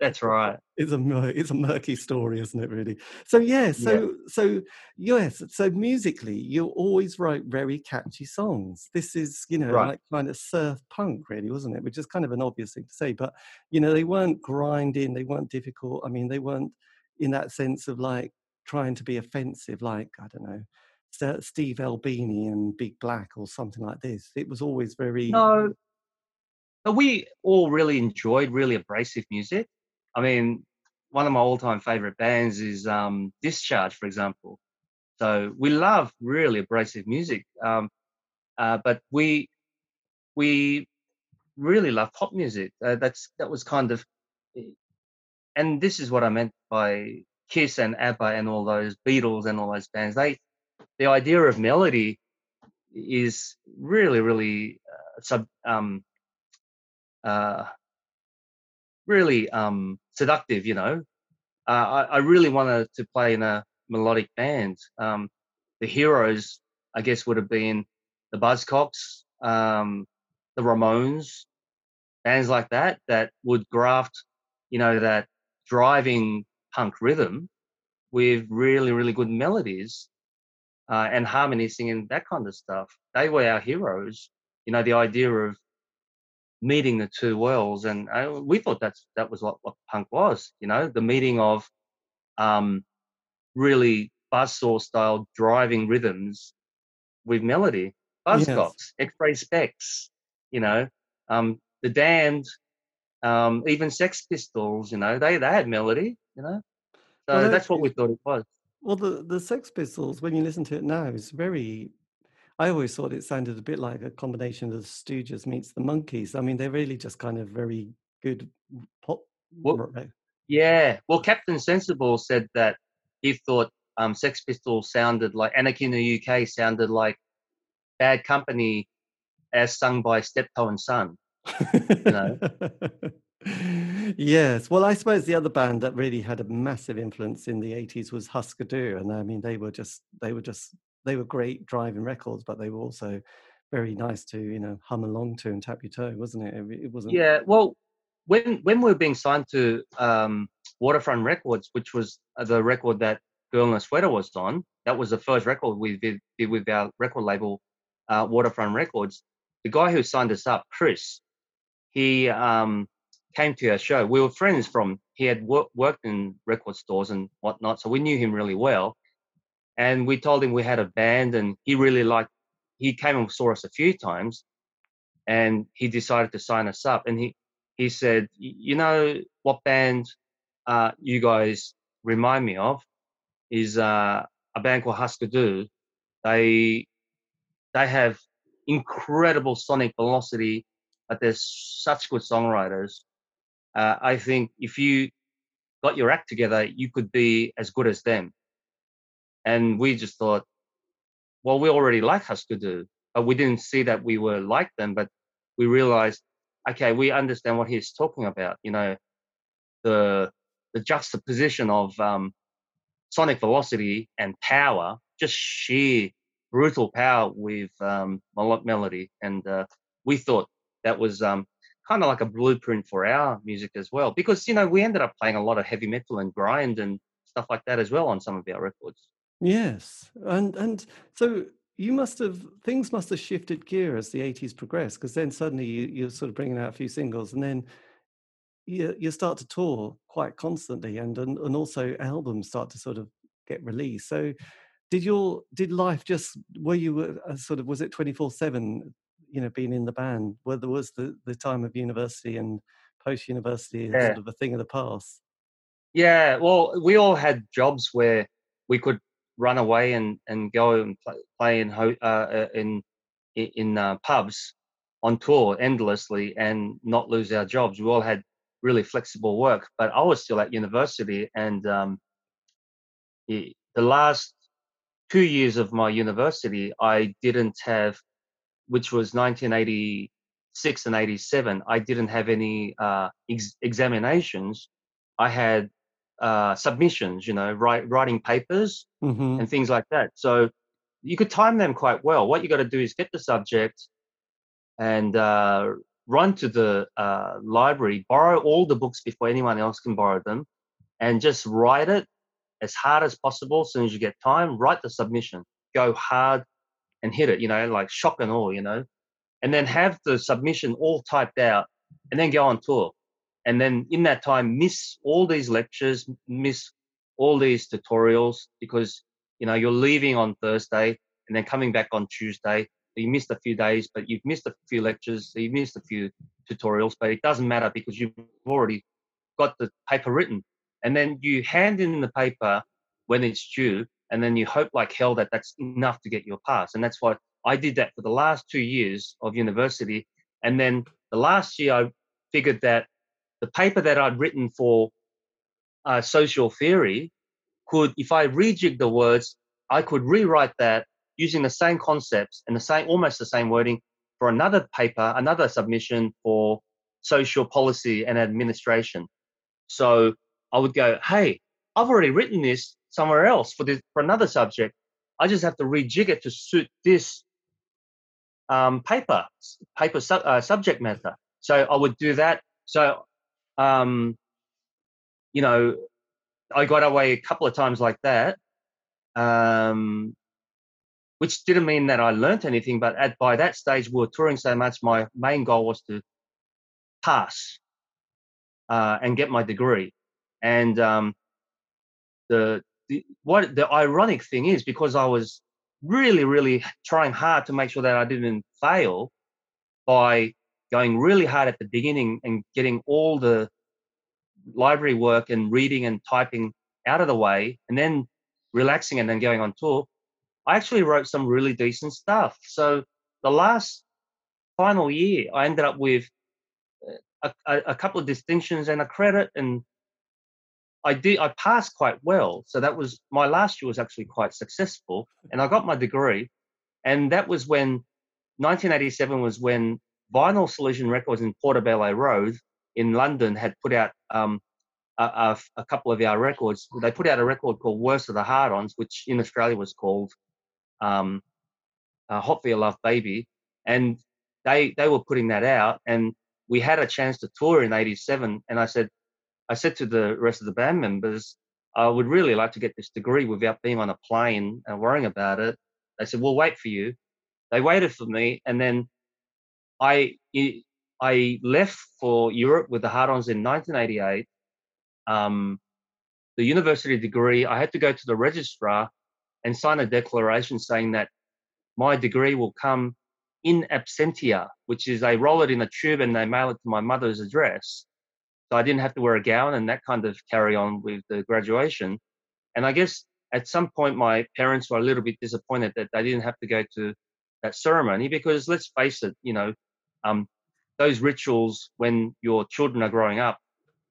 that's right it's a it's a murky story, isn't it? Really. So yeah. yeah So so yes. So musically, you always write very catchy songs. This is you know right like kind of surf punk, really, wasn't it? Which is kind of an obvious thing to say, but you know they weren't grinding, they weren't difficult. I mean, they weren't in that sense of like trying to be offensive, like I don't know, Steve Albini and Big Black or something like this. It was always very no. But we all really enjoyed really abrasive music. I mean one of my all-time favorite bands is um discharge for example. So we love really abrasive music um uh, but we we really love pop music. Uh, that's that was kind of eh, and this is what I meant by Kiss and ABBA and all those Beatles and all those bands. They, the idea of melody is really, really uh, sub, um, uh, really um, seductive. You know, uh, I, I really wanted to play in a melodic band. Um, the heroes, I guess, would have been the Buzzcocks, um, the Ramones, bands like that that would graft you know, that driving punk rhythm with really, really good melodies uh, and harmony singing, that kind of stuff. They were our heroes. You know, the idea of meeting the two worlds, and uh, we thought that's that was what, what punk was. You know, the meeting of um, really buzzsaw style driving rhythms with melody. Buzzcocks, yes. X-Ray Spex, you know, um, the Damned, um, even Sex Pistols, you know, they they had melody, you know. So well, that's what we thought it was. Well, the the Sex Pistols, when you listen to it now, is very. I always thought it sounded a bit like a combination of the Stooges meets the Monkees. I mean, they're really just kind of very good pop. Well, yeah. Well, Captain Sensible said that he thought um, Sex Pistols sounded like Anarchy in the UK sounded like Bad Company as sung by Steptoe and Son. Know? yes. Well, I suppose the other band that really had a massive influence in the 80s was Husker Du. And I mean, they were just, they were just, they were great driving records, but they were also very nice to, you know, hum along to and tap your toe, wasn't it? It wasn't. Yeah. Well, when, when we were being signed to um, Waterfront Records, which was the record that Girl in a Sweater was on, that was the first record we did, did with our record label, uh, Waterfront Records. The guy who signed us up, Chris, he um, came to our show. We were friends from, he had wor- worked in record stores and whatnot, so we knew him really well. And we told him we had a band and he really liked, he came and saw us a few times and he decided to sign us up. And he, he said, you know what band uh, you guys remind me of is uh, a band called Husker Du. They, they have incredible sonic velocity, but they're such good songwriters uh, I think if you got your act together, you could be as good as them. And we just thought, well, we already like Husker Du, but we didn't see that we were like them. But we realized, okay, we understand what he's talking about. You know, the the juxtaposition of um, sonic velocity and power, just sheer brutal power with um, melody. And uh, we thought that was um, kind of like a blueprint for our music as well. Because you know we ended up playing a lot of heavy metal and grind and stuff like that as well on some of our records. Yes, and and so you must have things must have shifted gear as the 80s progressed because then suddenly you, you're sort of bringing out a few singles and then you, you start to tour quite constantly and, and and also albums start to sort of get released so did your did life just were you uh, sort of was it 24 7 you know being in the band where there was the the time of university and post university yeah. sort of a thing of the past yeah well we all had jobs where we could run away and and go and play, play in uh, uh, in in uh, pubs on tour endlessly and not lose our jobs we all had really flexible work but i was still at university and um, the last two years of my university i didn't have which was 1986 and 87, I didn't have any uh, ex- examinations. I had uh, submissions, you know, write, writing papers mm-hmm. and things like that. So you could time them quite well. What you got to do is get the subject and uh, run to the uh, library, borrow all the books before anyone else can borrow them, and just write it as hard as possible. As soon as you get time, write the submission. Go hard and hit it, you know, like shock and awe, you know, and then have the submission all typed out and then go on tour. And then in that time, miss all these lectures, miss all these tutorials because, you know, you're leaving on Thursday and then coming back on Tuesday. You missed a few days, but you've missed a few lectures, so you missed a few tutorials, but it doesn't matter because you've already got the paper written. And then you hand in the paper when it's due, and then you hope like hell that that's enough to get your pass. And that's why I did that for the last two years of university. And then the last year, I figured that the paper that I'd written for uh, social theory could, if I rejig the words, I could rewrite that using the same concepts and the same, almost the same wording for another paper, another submission for social policy and administration. So I would go, hey, I've already written this somewhere else for this for another subject. I just have to rejig it to suit this um, paper paper su- uh, subject matter. So I would do that. So um, you know, I got away a couple of times like that, um, which didn't mean that I learnt anything. But at by that stage, we were touring so much. My main goal was to pass uh, and get my degree. And um, the, the what the ironic thing is because I was really, really trying hard to make sure that I didn't fail by going really hard at the beginning and getting all the library work and reading and typing out of the way and then relaxing and then going on tour, I actually wrote some really decent stuff. So the last final year, I ended up with uh, a, a, a couple of distinctions and a credit, and I did I passed quite well. So that was my last year was actually quite successful, and I got my degree, and that was when 1987 was when Vinyl Solution Records in Portobello Road in London had put out um, a, a, a, couple of our records. They put out a record called Worst of the Hard-Ons, which in Australia was called um, uh, Hot for Your Love Baby, and they they were putting that out, and we had a chance to tour in '87, and I said, I said to the rest of the band members, I would really like to get this degree without being on a plane and worrying about it. They said, "We'll wait for you." They waited for me, and then I I left for Europe with the Hard-Ons in 1988. Um, the university degree, I had to go to the registrar and sign a declaration saying that my degree will come in absentia, which is they roll it in a tube and they mail it to my mother's address. So I didn't have to wear a gown and that kind of carry on with the graduation. And I guess at some point my parents were a little bit disappointed that they didn't have to go to that ceremony because let's face it, you know, um, those rituals when your children are growing up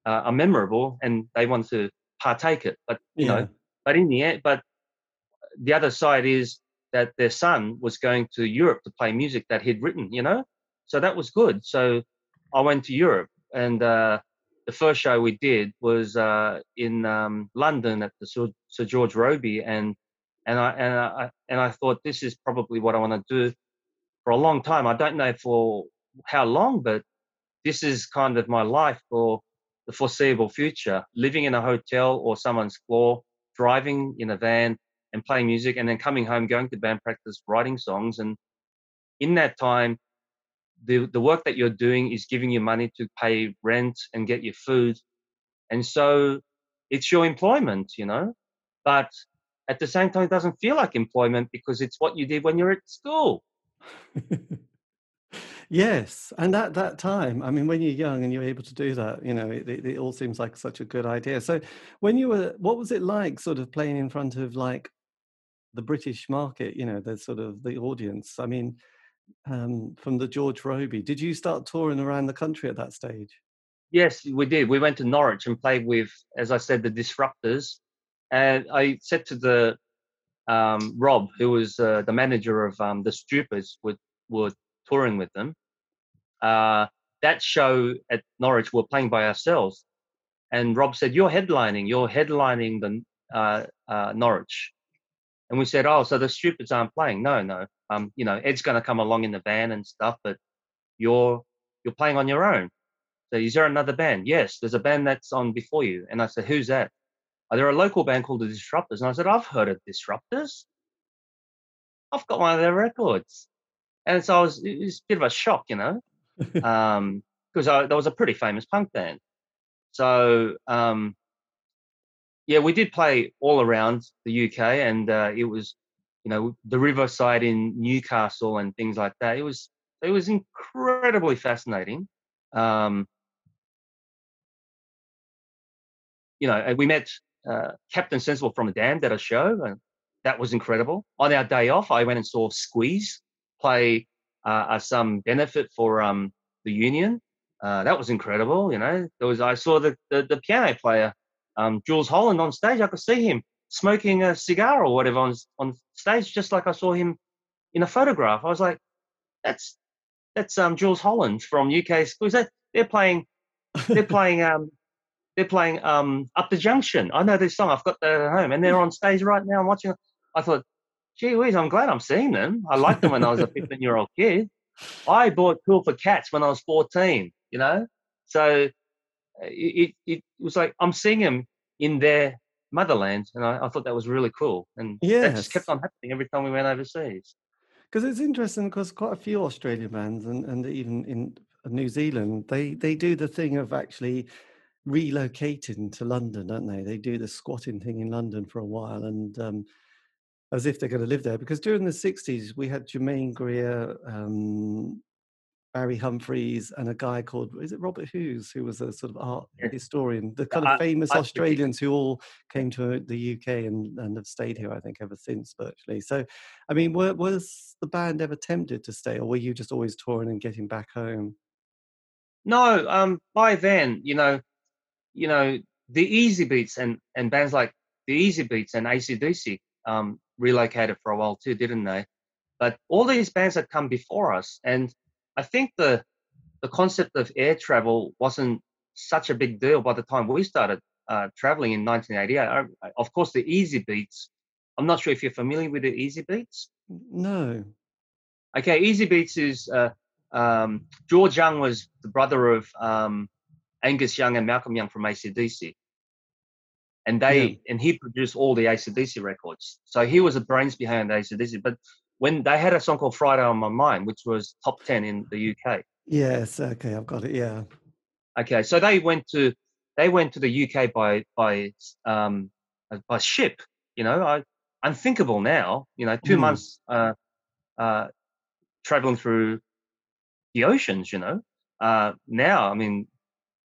uh, are memorable and they want to partake it. But you yeah. know, but in the end, but the other side is that their son was going to Europe to play music that he'd written. You know, so that was good. So I went to Europe, and uh, the first show we did was uh, in um, London at the Sir, Sir George Robey, and and I and I and I thought this is probably what I want to do for a long time. I don't know for how long, but this is kind of my life for the foreseeable future. Living in a hotel or someone's floor, driving in a van and playing music, and then coming home, going to band practice, writing songs. And in that time, the, the work that you're doing is giving you money to pay rent and get your food. And so it's your employment, you know. But at the same time, it doesn't feel like employment because it's what you did when you're at school. Yes, and at that time, I mean, when you're young and you're able to do that, you know, it, it, it, all seems like such a good idea. So, when you were, what was it like, sort of playing in front of like the British market? You know, the sort of the audience. I mean, um, from the George Robey. did you start touring around the country at that stage? Yes, we did. We went to Norwich and played with, as I said, the Disrupters. And I said to the um, Rob, who was uh, the manager of um, the Stupids, would were touring with them. Uh, that show at Norwich, we're playing by ourselves. And Rob said, You're headlining, you're headlining the uh, uh, Norwich. And we said, Oh, so the stupids aren't playing. No, no. Um, you know, Ed's gonna come along in the band and stuff, but you're you're playing on your own. So is there another band? Yes, there's a band that's on before you. And I said, Who's that? Are there a local band called the Disrupters? And I said, I've heard of Disrupters. I've got one of their records and so I was, it was a bit of a shock, you know, um, because that was a pretty famous punk band. So um, yeah, we did play all around the UK, and uh, it was, you know, the Riverside in Newcastle and things like that. It was it was incredibly fascinating. Um, you know, we met uh, Captain Sensible from the Damned at a show, and that was incredible. On our day off, I went and saw Squeeze play uh, some benefit for um, the union. Uh, that was incredible. You know, there was I saw the the, the piano player, um, Jools Holland, on stage. I could see him smoking a cigar or whatever on on stage, just like I saw him in a photograph. I was like, that's that's um, Jools Holland from UK Squeeze. They're playing, they're playing, um, they're playing um, Up the Junction. I know this song. I've got that at home, and they're on stage right now. I'm watching. I thought gee whiz, I'm glad I'm seeing them. I liked them when I was a 15 year old kid. I bought Cool for Cats when I was 14, you know? So it, it was like I'm seeing them in their motherland, and I, I thought that was really cool. And that just kept on happening every time we went overseas. Because it's interesting because quite a few Australian bands and, and even in New Zealand, they, they do the thing of actually relocating to London, don't they? They do the squatting thing in London for a while and um, as if they're going to live there. Because during the 60s, we had Germaine Greer, um, Barry Humphries, and a guy called, is it Robert Hughes, who was a sort of art Yeah. historian, the kind of art, famous critic. Australians who all came to the UK and, and have stayed here, I think, ever since virtually. So, I mean, were, was the band ever tempted to stay, or were you just always touring and getting back home? No, um, by then, you know, you know, the Easy Beats and and bands like the Easy Beats and ACDC um, relocated for a while too, didn't they? But all these bands had come before us, and I think the the concept of air travel wasn't such a big deal by the time we started uh, traveling in 1988. I, I- of course, the Easy Beats. I'm not sure if you're familiar with the Easy Beats. No. Okay, Easy Beats is uh, um, George Young was the brother of um, Angus Young and Malcolm Young from ACDC. And Yeah. they and he produced all the ACDC records. So he was the brains behind ACDC. But when they had a song called Friday on My Mind, which was top ten in the UK. Yes. Okay. I've got it. Yeah. Okay, so they went to they went to the UK by by um uh, by ship. You know, I unthinkable now. You know, two Mm. months uh, uh, traveling through the oceans. You know, uh, now I mean,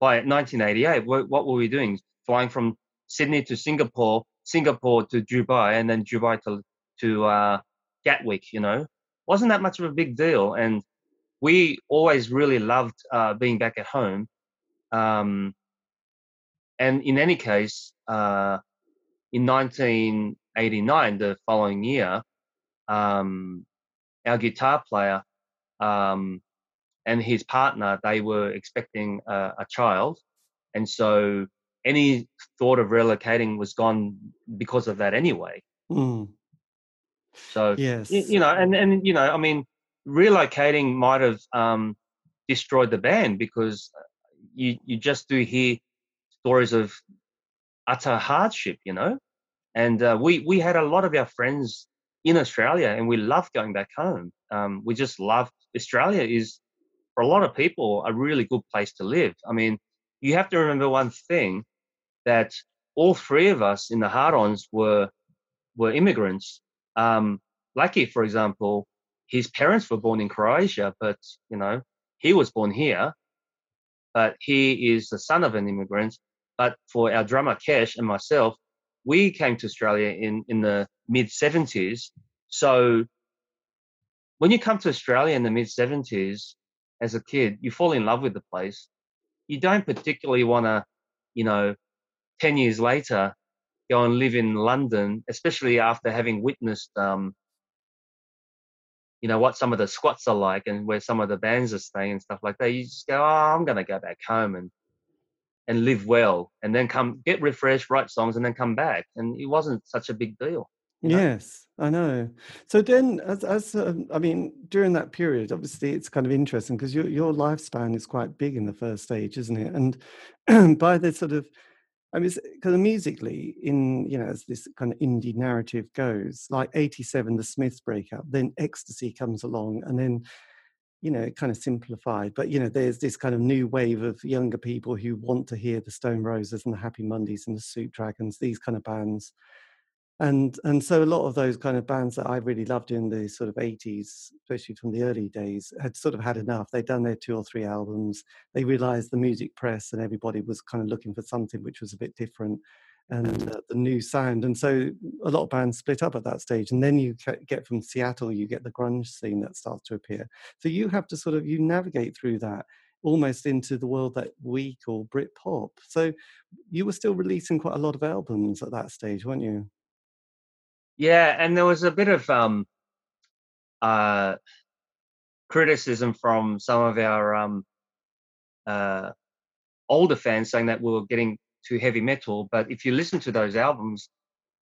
by 1988, what, what were we doing? Flying from Sydney to Singapore, Singapore to Dubai, and then Dubai to to uh, Gatwick. You know, wasn't that much of a big deal, and we always really loved uh, being back at home. Um, and in any case, uh, in 1989, the following year, um, our guitar player um, and his partner they were expecting a, a child, and so any thought of relocating was gone because of that anyway. Mm. So Yes. you know, and and you know, I mean, relocating might have um, destroyed the band because uh, you you just do hear stories of utter hardship, you know. And uh, we we had a lot of our friends in Australia, and we loved going back home. Um, we just loved Australia is for a lot of people a really good place to live. I mean, you have to remember one thing that all three of us in the hard-ons were were immigrants. Um, Lucky, for example, his parents were born in Croatia, but you know he was born here. But he is the son of an immigrant. But for our drummer Kesh and myself, we came to Australia in in the mid '70s. So when you come to Australia in the mid '70s as a kid, you fall in love with the place. You don't particularly want to, you know, ten years later go and live in London, especially after having witnessed, um, you know, what some of the squats are like and where some of the bands are staying and stuff like that. You just go, oh, I'm going to go back home and and live well, and then come get refreshed, write songs, and then come back. And it wasn't such a big deal, you know. Yes, I know. So then, as as um, I mean, during that period, obviously, it's kind of interesting because your your lifespan is quite big in the first stage, isn't it? And by the sort of, I mean, because musically, in you know, as this kind of indie narrative goes, like '87, the Smiths break up, then Ecstasy comes along, and then you know, it kind of simplified, but you know, there's this kind of new wave of younger people who want to hear the Stone Roses and the Happy Mondays and the Soup Dragons, these kind of bands and and so a lot of those kind of bands that I really loved in the sort of 80s, especially from the early days, had sort of had enough. They'd done their two or three albums. They realized the music press and everybody was kind of looking for something which was a bit different and uh, the new sound. And so a lot of bands split up at that stage. And then you get from Seattle, you get the grunge scene that starts to appear. So you have to sort of you navigate through that almost into the world that we call Britpop. So you were still releasing quite a lot of albums at that stage, weren't you? Yeah, and there was a bit of um, uh, criticism from some of our um, uh, older fans saying that we were getting too heavy metal. But if you listen to those albums,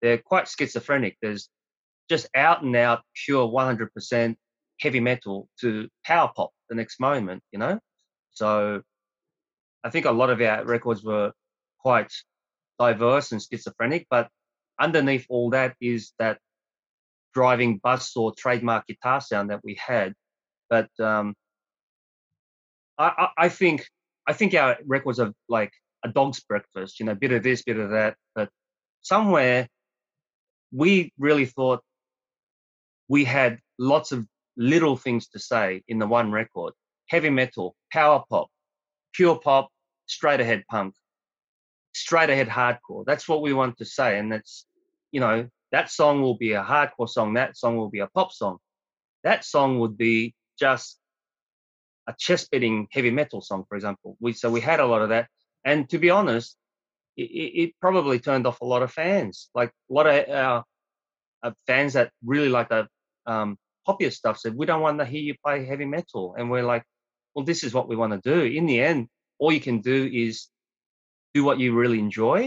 they're quite schizophrenic. There's just out and out pure 100% heavy metal to power pop the next moment, you know? So I think a lot of our records were quite diverse and schizophrenic, but underneath all that is that driving bus or trademark guitar sound that we had. But um, I, I, I think I think our records are like a dog's breakfast, you know, bit of this, bit of that. But somewhere we really thought we had lots of little things to say in the one record heavy metal, power pop, pure pop, straight ahead punk, straight ahead hardcore. That's what we want to say. And that's, you know, that song will be a hardcore song, that song will be a pop song. That song would be just a chest beating heavy metal song, for example. We so we had a lot of that. And to be honest, it, it probably turned off a lot of fans. Like a lot of our uh, fans that really like the um, stuff said, "We don't want to hear you play heavy metal," and we're like, "Well, this is what we want to do." In the end, all you can do is do what you really enjoy,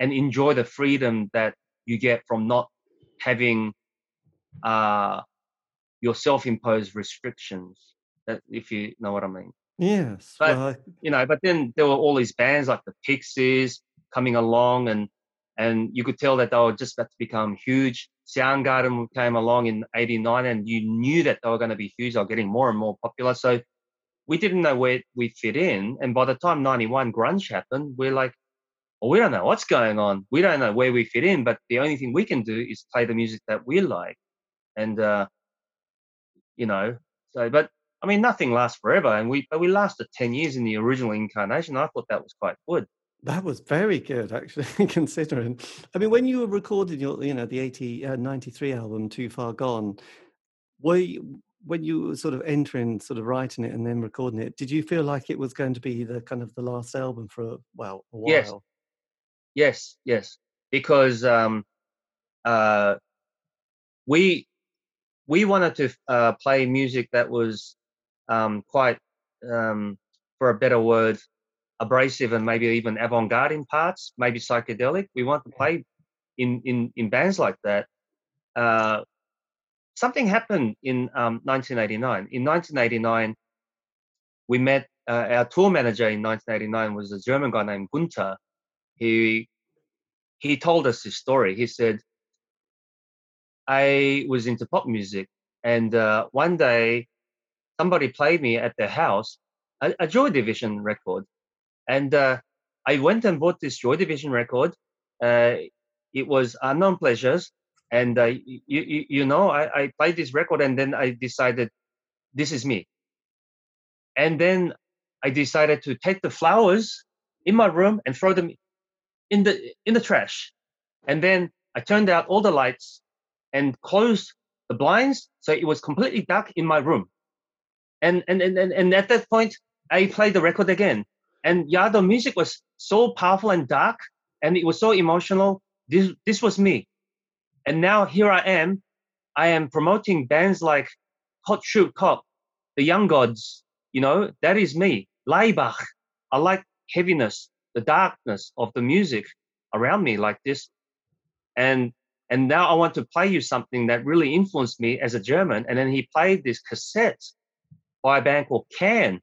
and enjoy the freedom that you get from not having uh, your self-imposed restrictions. That, if you know what I mean. Yes. But well, I- you know, but then there were all these bands like the Pixies coming along, and and you could tell that they were just about to become huge. Soundgarden came along in '89, and you knew that they were going to be huge. They were getting more and more popular. So we didn't know where we fit in. And by the time '91 grunge happened, we're like, well, we don't know what's going on. We don't know where we fit in. But the only thing we can do is play the music that we like, and uh, you know, so but I mean, nothing lasts forever, and we but we lasted ten years in the original incarnation. I thought that was quite good. That was very good, actually, considering. I mean, when you were recording your, you know, the 80, uh, 93 album, Too Far Gone, were you, when you were sort of entering, sort of writing it and then recording it, did you feel like it was going to be the kind of the last album for, a, well, a while? Yes. Yes, yes, because um, uh, we we wanted to uh, play music that was um, quite, um, for a better word, abrasive and maybe even avant-garde in parts, maybe psychedelic. We want to play in in in bands like that. Uh, something happened in um, 1989. In 1989, we met uh, our tour manager in 1989 was a German guy named Gunther. He he told us his story. He said, "I was into pop music, and uh, one day somebody played me at their house a, a Joy Division record, and uh, I went and bought this Joy Division record. Uh, it was Unknown Pleasures, and uh, you, you, you know, I, I played this record, and then I decided this is me. And then I decided to take the flowers in my room and throw them in the in the trash. And then I turned out all the lights and closed the blinds, so it was completely dark in my room. And and and and, and at that point, I played the record again. And yeah, the music was so powerful and dark, and it was so emotional. This this was me. And now here I am. I am promoting bands like Hot Shoot Cop, The Young Gods. You know, that is me. Laibach. I like heaviness, the darkness of the music around me like this. And and now I want to play you something that really influenced me as a German. And then he played this cassette by a band called Can.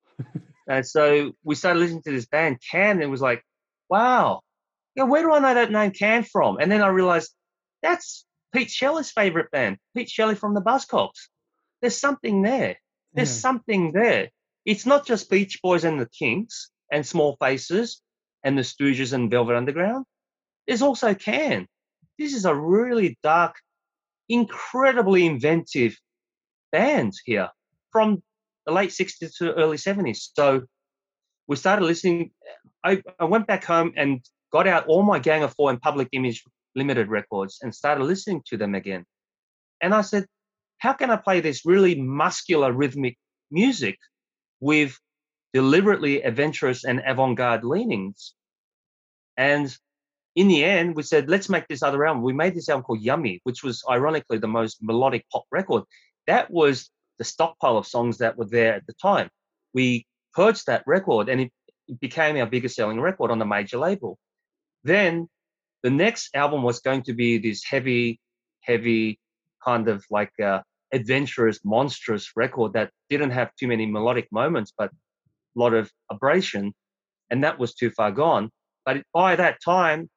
and so we started listening to this band Can, and it was like, wow, yeah, where do I know that name Can from? And then I realized that's Pete Shelley's favorite band, Pete Shelley from the Buzzcocks. There's something there. There's Yeah. something there. It's not just Beach Boys and the Kinks and Small Faces and the Stooges and Velvet Underground. There's also Can. This is a really dark, incredibly inventive band here from the late 60s to early 70s. So we started listening. I, I went back home and got out all my Gang of Four and Public Image Limited records and started listening to them again. And I said, how can I play this really muscular rhythmic music with deliberately adventurous and avant-garde leanings? And in the end, we said, let's make this other album. We made this album called Yummy, which was ironically the most melodic pop record. That was the stockpile of songs that were there at the time. We purged that record and it, it became our biggest selling record on the major label. Then the next album was going to be this heavy, heavy kind of like uh, adventurous, monstrous record that didn't have too many melodic moments, but a lot of abrasion. and that was too far gone. But by that time,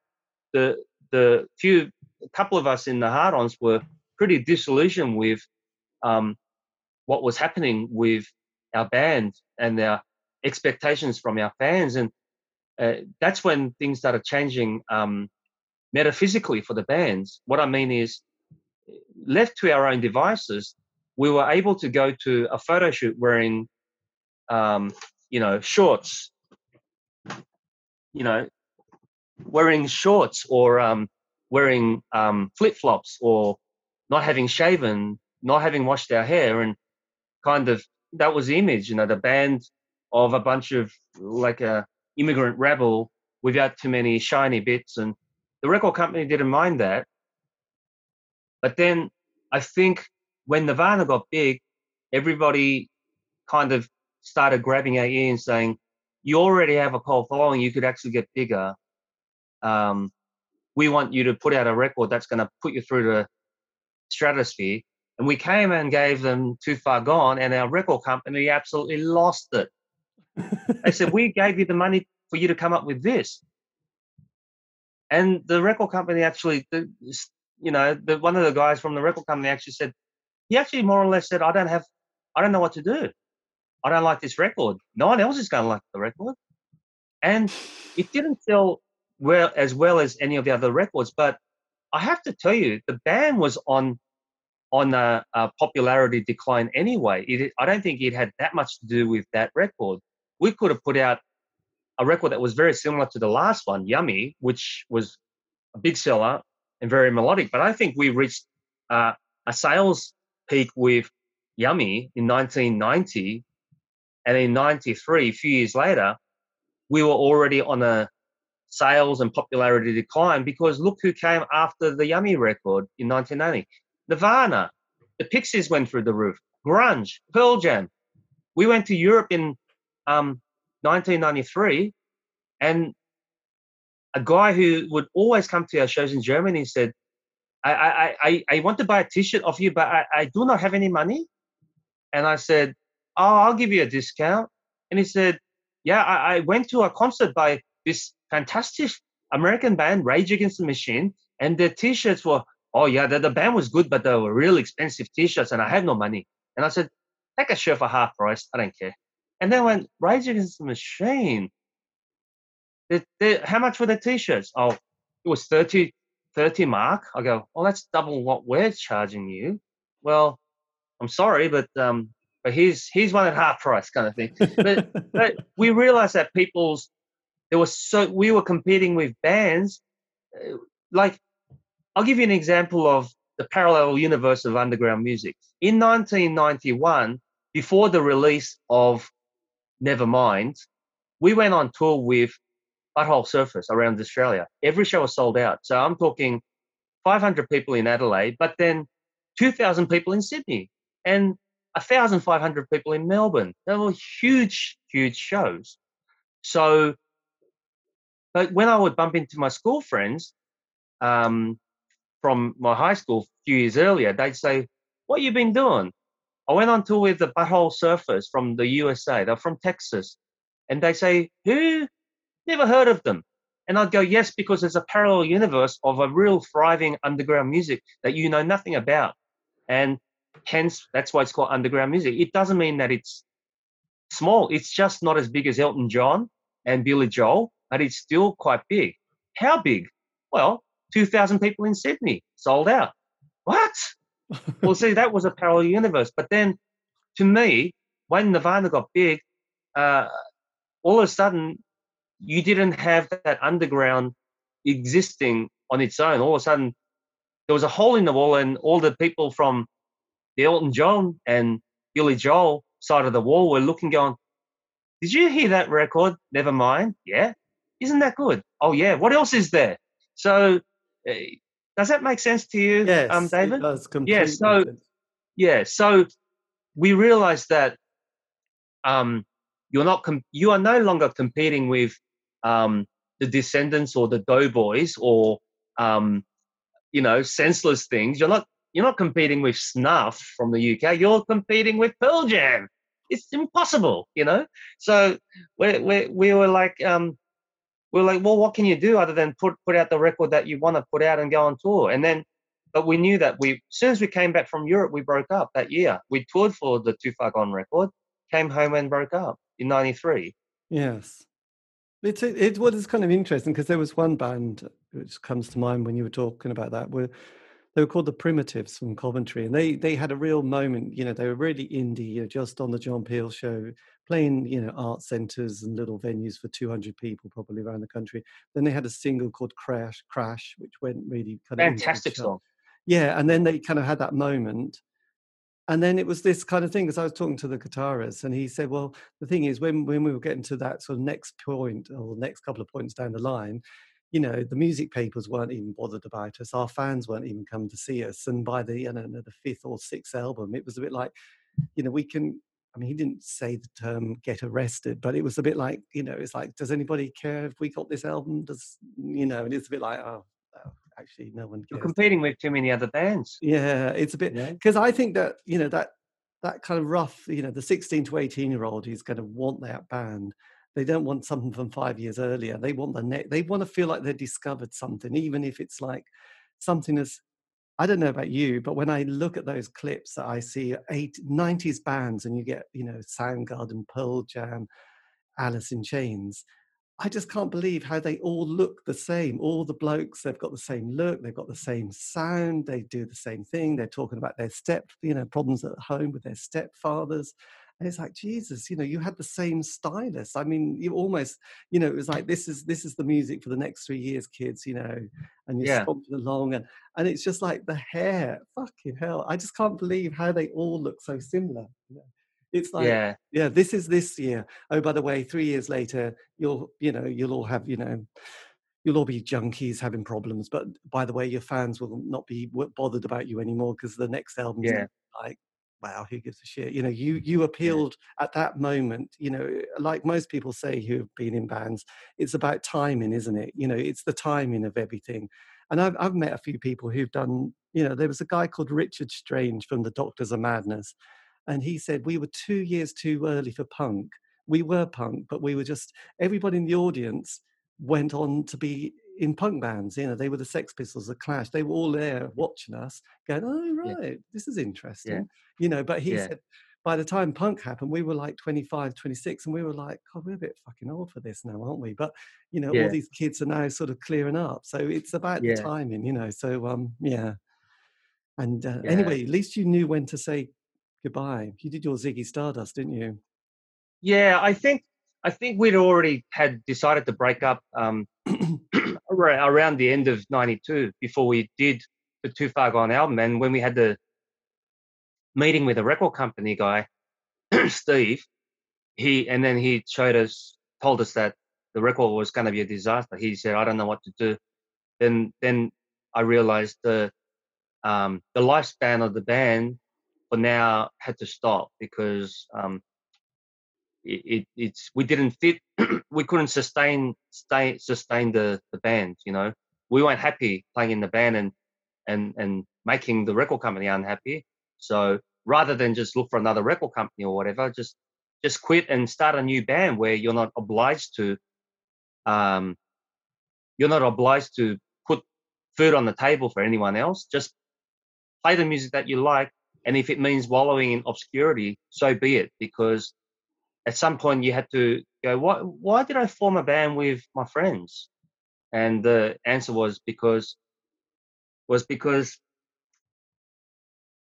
the the few a couple of us in the hard-ons were pretty disillusioned with um, what was happening with our band and our expectations from our fans, and uh, that's when things started changing um, metaphysically for the bands. What I mean is, left to our own devices, we were able to go to a photo shoot wearing, um, you know, shorts, you know, wearing shorts or um, wearing um, flip flops or not having shaven, not having washed our hair, and kind of that was the image, you know, the band of a bunch of like a immigrant rebel without too many shiny bits, and the record company didn't mind that. But then I think when Nirvana got big, everybody kind of started grabbing our ear and saying, "You already have a cult following. You could actually get bigger." Um, we want you to put out a record that's going to put you through the stratosphere. And we came and gave them Too Far Gone, and our record company absolutely lost it. they said, We gave you the money for you to come up with this. And the record company actually, you know, the, one of the guys from the record company actually said, he actually more or less said, I don't have, I don't know what to do. I don't like this record. No one else is going to like the record. And it didn't sell well as well as any of the other records. But I have to tell you, the band was on on a, a popularity decline anyway. It, I don't think it had that much to do with that record. We could have put out a record that was very similar to the last one, Yummy, which was a big seller and very melodic. But I think we reached uh, a sales peak with Yummy in 1990, and in '93, a few years later, we were already on a sales and popularity decline because look who came after the Yummy record in 1990. Nirvana, the Pixies went through the roof, grunge, Pearl Jam. We went to Europe in um, 1993, and a guy who would always come to our shows in Germany said, I, I, I, I want to buy a t-shirt of you, but I, I do not have any money. And I said, Oh, I'll give you a discount. And he said, Yeah, I, I went to a concert by this fantastic American band, Rage Against the Machine, and their T-shirts were, oh yeah, the, the band was good, but they were real expensive T-shirts, and I had no money. And I said, take a shirt for half price. I don't care. And then when Rage Against the Machine, they, they, how much were the T-shirts? Oh, it was 30, 30 mark. I go, well, that's double what we're charging you. Well, I'm sorry, but um, but here's here's one at half price kind of thing. But but we realized that people's there was so we were competing with bands uh, like I'll give you an example of the parallel universe of underground music. In 1991, before the release of Nevermind, we went on tour with Butthole Surfers around Australia. Every show was sold out. So I'm talking 500 people in Adelaide, but then 2,000 people in Sydney and 1,500 people in Melbourne. They were huge, huge shows. So but when I would bump into my school friends um, from my high school a few years earlier, they'd say, What you been doing? I went on tour with the Butthole Surfers from the USA. They're from Texas. And they say, Who? Never heard of them. And I'd go, Yes, because there's a parallel universe of a real thriving underground music that you know nothing about. And hence, that's why it's called underground music. It doesn't mean that it's small, it's just not as big as Elton John and Billy Joel but it's still quite big. How big? Well, 2,000 people in Sydney sold out. What? well, see, that was a parallel universe. But then to me, when Nirvana got big, uh, all of a sudden, you didn't have that underground existing on its own. All of a sudden, there was a hole in the wall, and all the people from the Elton John and Billy Joel side of the wall were looking, going, Did you hear that record? Never mind. Yeah isn't that good? Oh yeah, what else is there? So uh, does that make sense to you, yes, um, David? It does yeah. So yeah, so we realized that um, you're not com- you are no longer competing with um, the Descendents or the Doughboys or um, you know senseless things. You're not you're not competing with Snuff from the UK. You're competing with Pearl Jam. it's impossible, you know. So we we we were like, um, were like, well, what can you do other than put put out the record that you want to put out and go on tour? And then, but we knew that we, as soon as we came back from Europe, we broke up that year. We toured for the Too Far Gone record, came home and broke up in '93. Yes. It's it, it was kind of interesting because there was one band which comes to mind when you were talking about that where they were called the Primitives from Coventry, and they they had a real moment. You know, they were really indie, you know, just on the John Peel show, playing you know art centres and little venues for 200 people probably around the country. Then they had a single called Crash, Crash, which went really kind of fantastic song. Yeah, and then they kind of had that moment and then it was this kind of thing because I was talking to the guitarist and he said, well, the thing is when, when we were getting to that sort of next point or next couple of points down the line, you know, the music papers weren't even bothered about us. Our fans weren't even coming to see us. And by the, you know, the fifth or sixth album, it was a bit like, you know, we can, I mean, he didn't say the term get arrested, but it was a bit like, you know, it's like, does anybody care if we got this album? Does, you know, and it's a bit like, oh, oh actually no one cares. You're competing with too many other bands. Yeah, it's a bit because yeah. I think that you know that that kind of rough, you know, the 16 to 18 year old who's going to want that band. They don't want something from five years earlier. They want the next. They want to feel like they've discovered something, even if it's like something as I don't know about you, but when I look at those clips that I see eight, 90s bands and you get, you know, Soundgarden, Pearl Jam, Alice in Chains, I just can't believe how they all look the same. All the blokes, they've got the same look, they've got the same sound, they do the same thing. They're talking about their step, you know, problems at home with their stepfathers. And it's like, Jesus, you know, you had the same stylist. I mean, you almost, you know, it was like this is this is the music for the next three years, kids, you know, and you're yeah. along and and it's just like the hair, fucking hell. I just can't believe how they all look so similar. You know? It's like, yeah, yeah, this is this year. Oh, by the way, three years later, you'll, you know, you'll all have, you know, you'll all be junkies having problems. But by the way, your fans will not be bothered about you anymore because the next album, yeah, like, wow, who gives a shit? You know, you you appealed yeah. at that moment. You know, like most people say who've been in bands, it's about timing, isn't it? You know, it's the timing of everything. And I've I've met a few people who've done. You know, there was a guy called Richard Strange from the Doctors of Madness and he said we were two years too early for punk. We were punk, but we were just everybody in the audience went on to be in punk bands. You know, they were the Sex Pistols, the Clash. They were all there watching us, going, "Oh, right, yeah. this is interesting." Yeah. You know, but he yeah. said by the time punk happened, we were like 25, 26, and we were like, God, we're a bit fucking old for this now, aren't we? But, you know, all these kids are now sort of clearing up. So it's about the timing, you know. So, um, yeah. And uh, anyway, at least you knew when to say goodbye. You did your Ziggy Stardust, didn't you? Yeah, I think I think we'd already had decided to break up um, around the end of '92 before we did the Too Far Gone album, and when we had the meeting with a record company guy, Steve, he and then he showed us, told us that the record was going to be a disaster. He said, "I don't know what to do." Then then I realized the um, the lifespan of the band for now had to stop because um, it, it, it's we didn't fit we couldn't sustain stay, sustain the the band you know we weren't happy playing in the band and and and making the record company unhappy so rather than just look for another record company or whatever just just quit and start a new band where you're not obliged to um you're not obliged to put food on the table for anyone else just play the music that you like and if it means wallowing in obscurity, so be it. Because at some point you had to go, why, why did I form a band with my friends? And the answer was because was because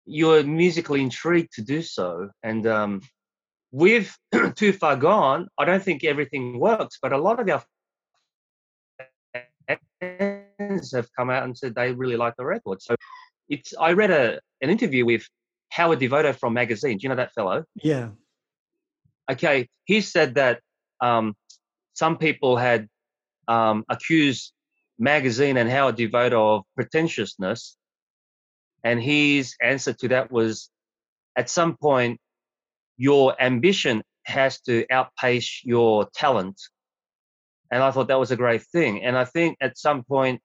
you're musically intrigued to do so. And um, with Too Far Gone, I don't think everything works, but a lot of our fans have come out and said they really like the record. So it's I read a an interview with Howard Devoto from Magazine. Do you know that fellow? Yeah. Okay. He said that um, some people had um, accused Magazine and Howard Devoto of pretentiousness. And his answer to that was at some point, your ambition has to outpace your talent. And I thought that was a great thing. And I think at some point,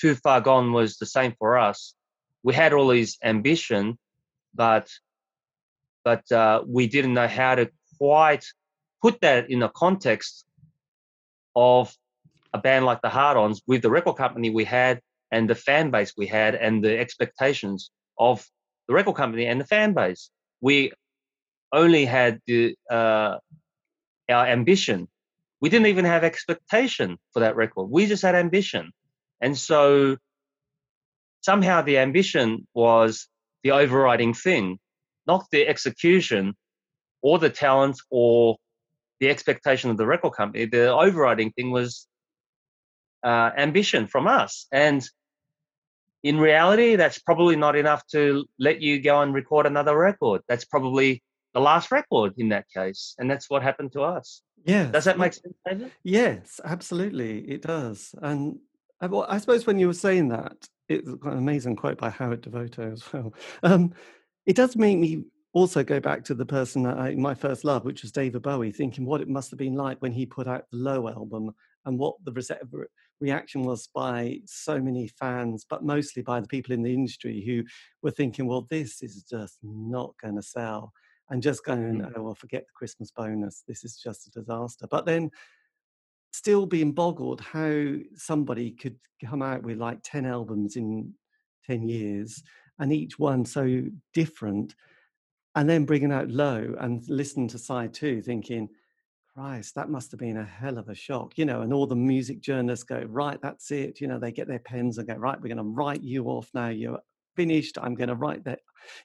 Too Far Gone was the same for us. We had all this ambition, but but uh, we didn't know how to quite put that in the context of a band like the Hard-Ons with the record company we had and the fan base we had and the expectations of the record company and the fan base. We only had the, uh, our ambition. We didn't even have expectation for that record. We just had ambition. And so somehow the ambition was the overriding thing, not the execution or the talent or the expectation of the record company. The overriding thing was uh, ambition from us. And in reality, that's probably not enough to let you go and record another record. That's probably the last record in that case. And that's what happened to us. Yeah. Does that make sense, David? Yes, absolutely. It does. And I, well, I suppose when you were saying that, it's an amazing quote by Howard Devoto as well. Um, it does make me also go back to the person that I, my first love, which was David Bowie, thinking what it must have been like when he put out the Low album and what the re- reaction was by so many fans, but mostly by the people in the industry who were thinking, well, this is just not going to sell. And just going, mm. oh, well, forget the Christmas bonus. This is just a disaster. But then still being boggled how somebody could come out with like 10 albums in 10 years and each one so different and then bringing out low and listening to side two thinking Christ, that must have been a hell of a shock, you know. And all the music journalists go, right, that's it. You know, they get their pens and go, right, we're going to write you off now. You're finished. I'm going to write that.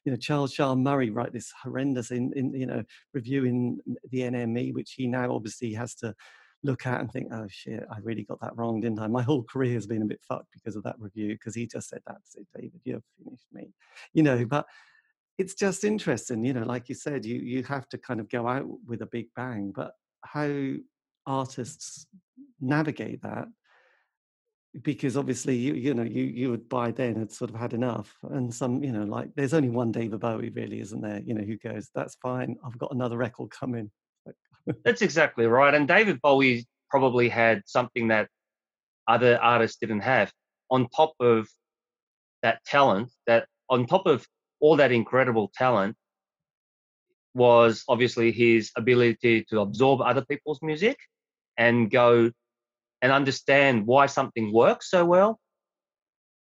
You know, Charles Shaar Murray write this horrendous in, in you know review in the NME, which he now obviously has to look at and think, oh shit, I really got that wrong, didn't I? My whole career has been a bit fucked because of that review because he just said that's it, David, you've finished me, you know. But it's just interesting, you know, like you said, you you have to kind of go out with a big bang, but how artists navigate that because obviously you you know you you would by then had sort of had enough and some you know like there's only one David Bowie really isn't there you know who goes that's fine I've got another record coming that's exactly right and David Bowie probably had something that other artists didn't have on top of that talent that on top of all that incredible talent was obviously his ability to absorb other people's music and go and understand why something works so well.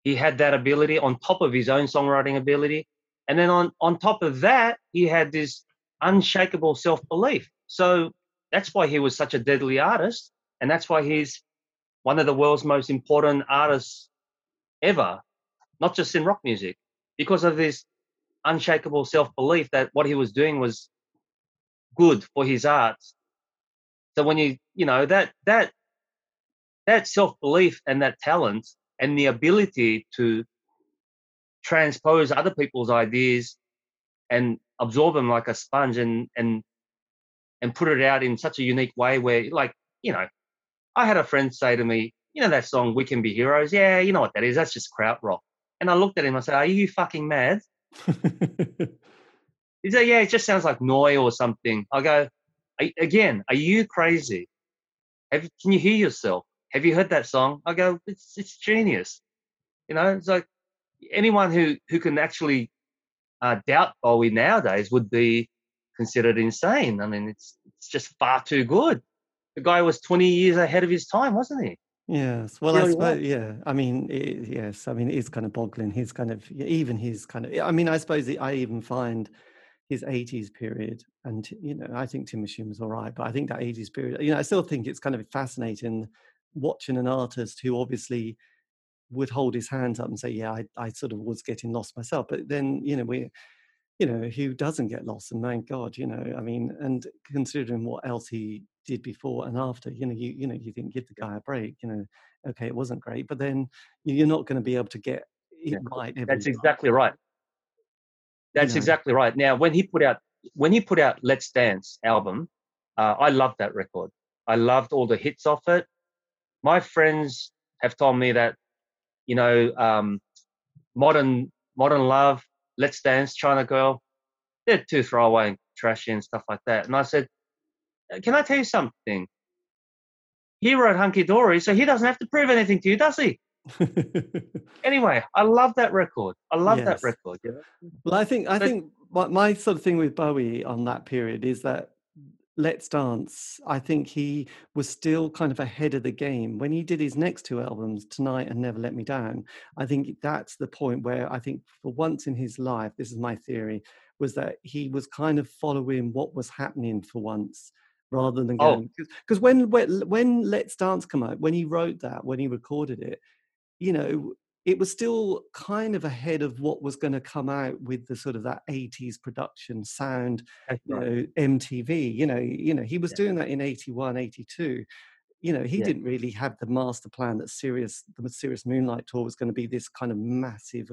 He had that ability on top of his own songwriting ability. And then on, on top of that, he had this unshakable self belief. So that's why he was such a deadly artist. And that's why he's one of the world's most important artists ever, not just in rock music, because of this unshakable self-belief that what he was doing was good for his art. So when you you know that that that self-belief and that talent and the ability to transpose other people's ideas and absorb them like a sponge and and and put it out in such a unique way where like you know i had a friend say to me you know that song we can be heroes yeah you know what that is that's just krautrock and i looked at him i said are you fucking mad he said, "Yeah, it just sounds like Neu! or something." I go, "Again, are you crazy? Have, can you hear yourself? Have you heard that song?" I go, "It's it's genius." You know, it's like anyone who who can actually uh, doubt Bowie nowadays would be considered insane. I mean, it's it's just far too good. The guy was 20 years ahead of his time, wasn't he? Yes. Well, I suppose, yeah. I mean, it, yes. I mean, it is kind of boggling. His kind of, even his kind of, I mean, I suppose I even find his 80s period, and, you know, I think Tin Machine was all right, but I think that 80s period, you know, I still think it's kind of fascinating watching an artist who obviously would hold his hands up and say, yeah, I, I sort of was getting lost myself. But then, you know, we, you know, who doesn't get lost? And thank God, you know, I mean, and considering what else he did before and after, you know, you you know, you think give the guy a break, you know, okay, it wasn't great, but then you're not going to be able to get it yeah, right. That's time. exactly right. That's you know. exactly right. Now, when he put out when he put out Let's Dance album, uh, I loved that record. I loved all the hits off it. My friends have told me that, you know, um, modern modern love Let's Dance, China Girl, they're too throwaway and trashy and stuff like that. And I said, uh, Can I tell you something? He wrote Hunky Dory, so he doesn't have to prove anything to you, does he? anyway, I love that record. I love yes. that record. You know? Well, I think I but, think my, my sort of thing with Bowie on that period is that Let's Dance, I think he was still kind of ahead of the game. When he did his next two albums, Tonight and Never Let Me Down, I think that's the point where I think for once in his life, this is my theory, was that he was kind of following what was happening for once rather than Oh. going because when, when when Let's Dance come out, when he wrote that, when he recorded it, you know, it was still kind of ahead of what was going to come out with the sort of that 80s production sound That's you right. know mtv you know you know he was Yeah. doing that in 81 82 you know he Yeah. didn't really have the master plan that serious the serious moonlight tour was going to be this kind of massive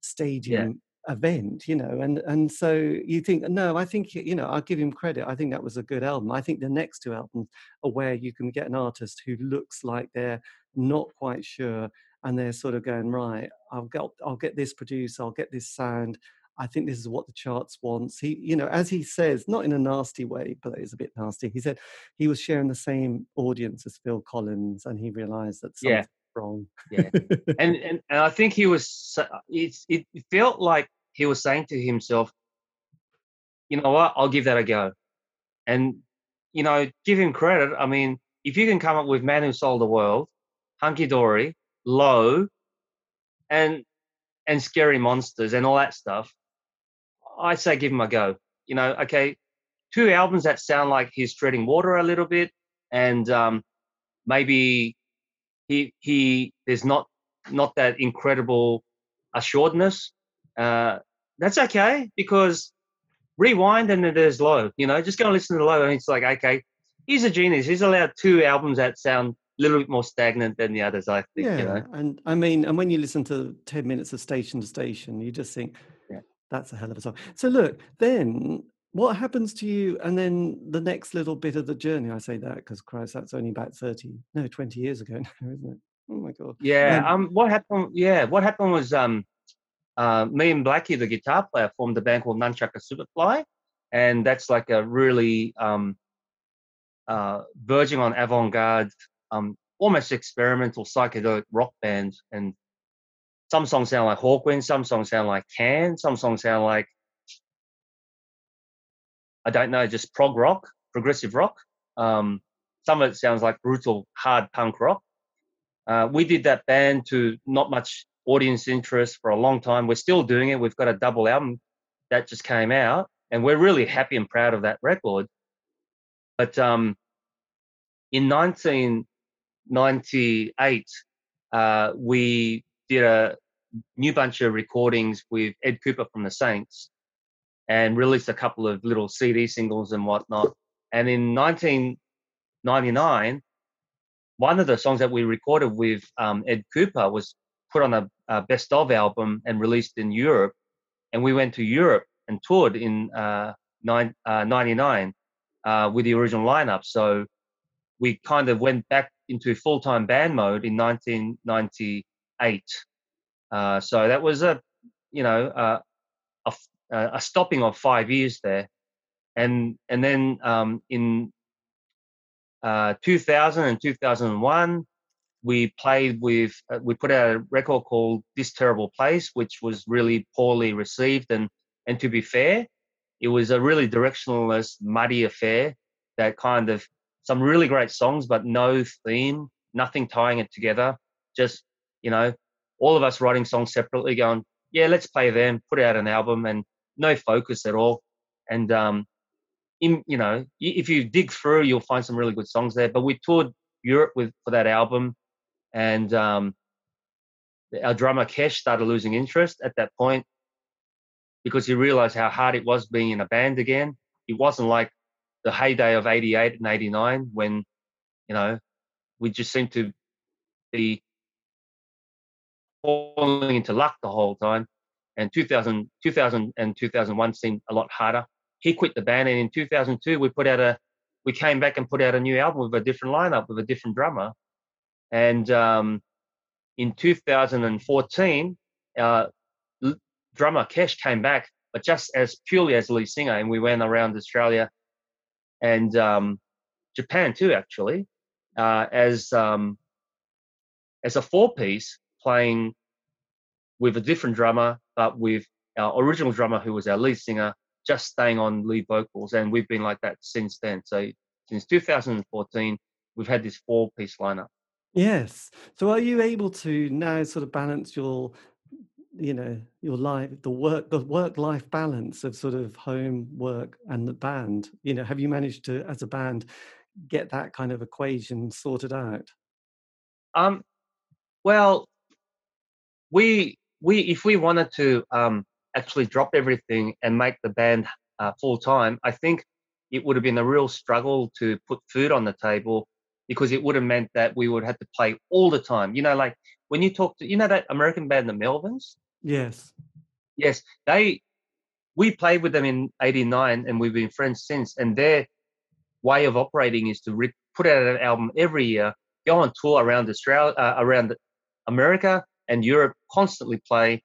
stadium event you know and and so you think no i think you know i'll give him credit i think that was a good album i think the next two albums are where you can get an artist who looks like they're not quite sure and they're sort of going right i'll get i'll get this produced i'll get this sound i think this is what the charts wants he you know as he says not in a nasty way but it's a bit nasty he said he was sharing the same audience as phil collins and he realized that Yeah. wrong Yeah. and, and and I think he was. It's it felt like he was saying to himself, you know what? I'll give that a go, and you know, give him credit. I mean, if you can come up with Man Who Sold the World, Hunky Dory, Low, and and Scary Monsters and all that stuff, I say give him a go. You know, okay, two albums that sound like he's treading water a little bit, and um, maybe he he there's not not that incredible assuredness. Uh, that's okay because rewind and there's low. You know, just go and listen to low, and it's like okay, he's a genius. He's allowed two albums that sound little bit more stagnant than the others. I think. yeah You know. and i mean and when you listen to 10 minutes of station to station you just think Yeah. that's a hell of a song so look then what happens to you and then the next little bit of the journey i say that because christ that's only about 30 no 20 years ago now isn't it oh my god Yeah. Um, Um. What happened? Yeah. What happened was um, uh, me and Blackie, the guitar player, formed a band called Nunchukka Superfly, and that's like a really um, uh, verging on avant-garde, um, almost experimental psychedelic rock band. And some songs sound like Hawkwind, some songs sound like Can, some songs sound like I don't know, just prog rock, progressive rock. Um, some of it sounds like brutal hard punk rock. Uh, we did that band to not much audience interest for a long time. We're still doing it. We've got a double album that just came out, and we're really happy and proud of that record. But um, in 1998, uh, we did a new bunch of recordings with Ed Kuepper from the Saints and released a couple of little CD singles and whatnot. And in 1999, one of the songs that we recorded with um, Ed Kuepper was put on a, a best of album and released in Europe. And we went to Europe and toured in uh, nine, uh, 99 uh, with the original lineup. So we kind of went back into full time band mode in 1998. Uh, so that was a, you know, uh, a, a stopping of five years there. And, and then um, in uh, 2000 and 2001, we played with, uh, we put out a record called This Terrible Place, which was really poorly received. And, and to be fair, it was a really directionless, muddy affair that kind of some really great songs, but no theme, nothing tying it together. Just, you know, all of us writing songs separately, going, yeah, let's play them, put out an album, and no focus at all. And, um, in, you know, if you dig through, you'll find some really good songs there. But we toured Europe with for that album, and um, our drummer Keish started losing interest at that point because he realized how hard it was being in a band again. It wasn't like the heyday of 88 and 89 when, you know, we just seemed to be falling into luck the whole time. And 2000, 2000 and 2001 seemed a lot harder. He quit the band, and in 2002 we put out a, we came back and put out a new album with a different lineup with a different drummer. And um, in 2014, uh, drummer Keish came back, but just as purely as lead singer, and we went around Australia and um, Japan too, actually, uh, as um, as a four piece playing with a different drummer, but with our original drummer, who was our lead singer, just staying on lead vocals, and we've been like that since then. So since 2014, we've had this four-piece lineup. Yes. So are you able to now sort of balance your you know your life the work the work life balance of sort of home work and the band you know have you managed to as a band get that kind of equation sorted out? Um well we we if we wanted to um actually drop everything and make the band uh, full time i think it would have been a real struggle to put food on the table because it would have meant that we would have to play all the time. You know like when you talk to you know that american band the melvins Yes. Yes, they. We played with them in '89, and we've been friends since. And their way of operating is to re- put out an album every year, go on tour around Australia, uh, around America and Europe, constantly play.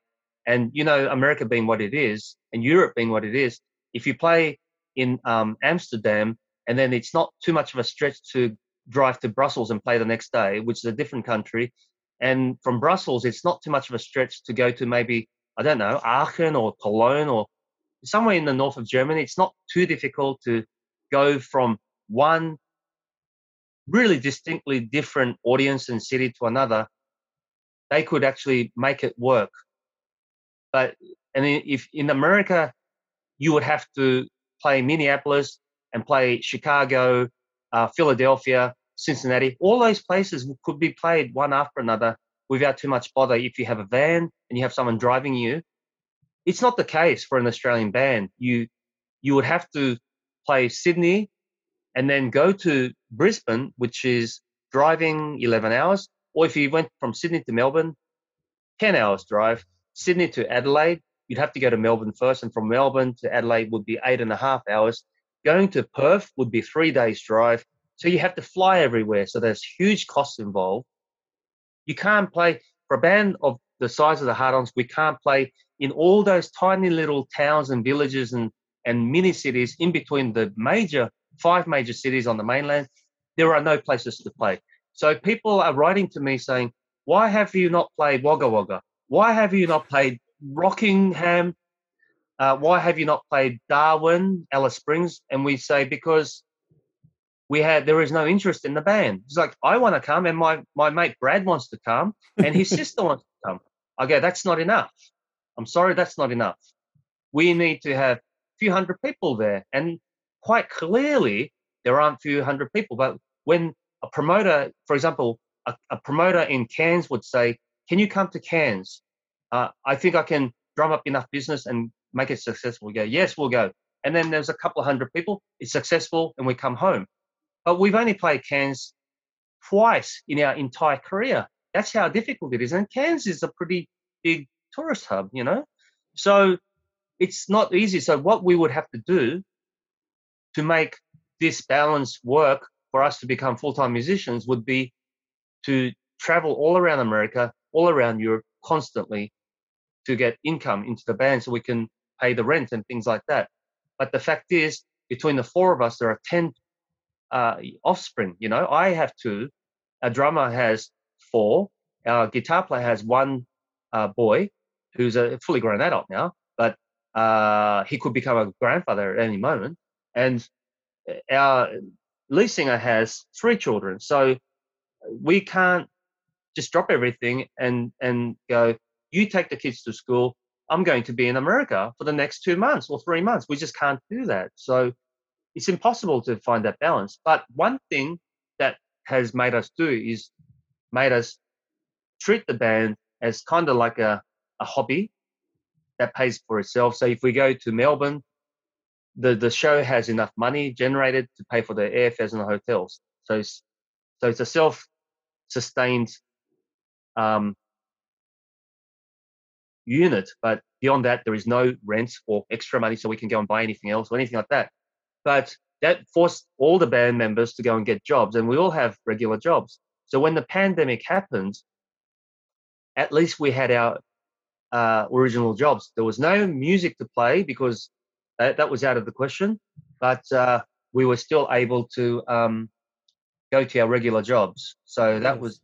And you know, America being what it is, and Europe being what it is, if you play in um, Amsterdam, and then it's not too much of a stretch to drive to Brussels and play the next day, which is a different country, and from Brussels, it's not too much of a stretch to go to maybe, I don't know, Aachen or Cologne or somewhere in the north of Germany. It's not too difficult to go from one really distinctly different audience and city to another. They could actually make it work. But and if in America, you would have to play Minneapolis and play Chicago, uh, Philadelphia, Cincinnati, all those places could be played one after another without too much bother if you have a van and you have someone driving you. It's not the case for an Australian band. You you would have to play Sydney and then go to Brisbane, which is driving 11 hours. Or if you went from Sydney to Melbourne, 10 hours drive. Sydney to Adelaide, you'd have to go to Melbourne first. And from Melbourne to Adelaide would be eight and a half hours. Going to Perth would be three days drive. So you have to fly everywhere. So there's huge costs involved. You can't play for a band of the size of the Hard-Ons. We can't play in all those tiny little towns and villages and and mini cities in between the major five major cities on the mainland. There are no places to play. So people are writing to me saying, "Why have you not played Wagga Wagga? Why have you not played Rockingham? Uh, why have you not played Darwin, Alice Springs?" And we say because we had there is no interest in the band. It's like I want to come, and my my mate Brad wants to come, and his sister wants to come. I go, that's not enough. I'm sorry, that's not enough. We need to have a few hundred people there, and quite clearly there aren't a few hundred people. But when a promoter, for example, a, a promoter in Cairns would say, "Can you come to Cairns? Uh, I think I can drum up enough business and make it successful." We go, "Yes, we'll go." And then there's a couple of hundred people. It's successful, and we come home. But we've only played Cairns twice in our entire career. That's how difficult it is. And Cairns is a pretty big tourist hub, you know? So it's not easy. So what we would have to do to make this balance work for us to become full-time musicians would be to travel all around America, all around Europe constantly to get income into the band so we can pay the rent and things like that. But the fact is, between the four of us, there are 10 uh, offspring. You know, I have two. A drummer has four. Our guitar player has one uh, boy who's a fully grown adult now, but uh, he could become a grandfather at any moment. And uh, our lead singer has three children. So we can't just drop everything and and go. You take the kids to school. I'm going to be in America for the next two months or three months. We just can't do that. So it's impossible to find that balance. But one thing that has made us do is made us treat the band as kind of like a, a hobby that pays for itself. So if we go to Melbourne, the, the show has enough money generated to pay for the airfares and the hotels. So it's, so it's a self sustained um, unit, but beyond that, there is no rent or extra money so we can go and buy anything else or anything like that. But that forced all the band members to go and get jobs, and we all have regular jobs. So when the pandemic happened, at least we had our uh, original jobs. There was no music to play because that, that was out of the question, but uh, we were still able to um, go to our regular jobs. So that was,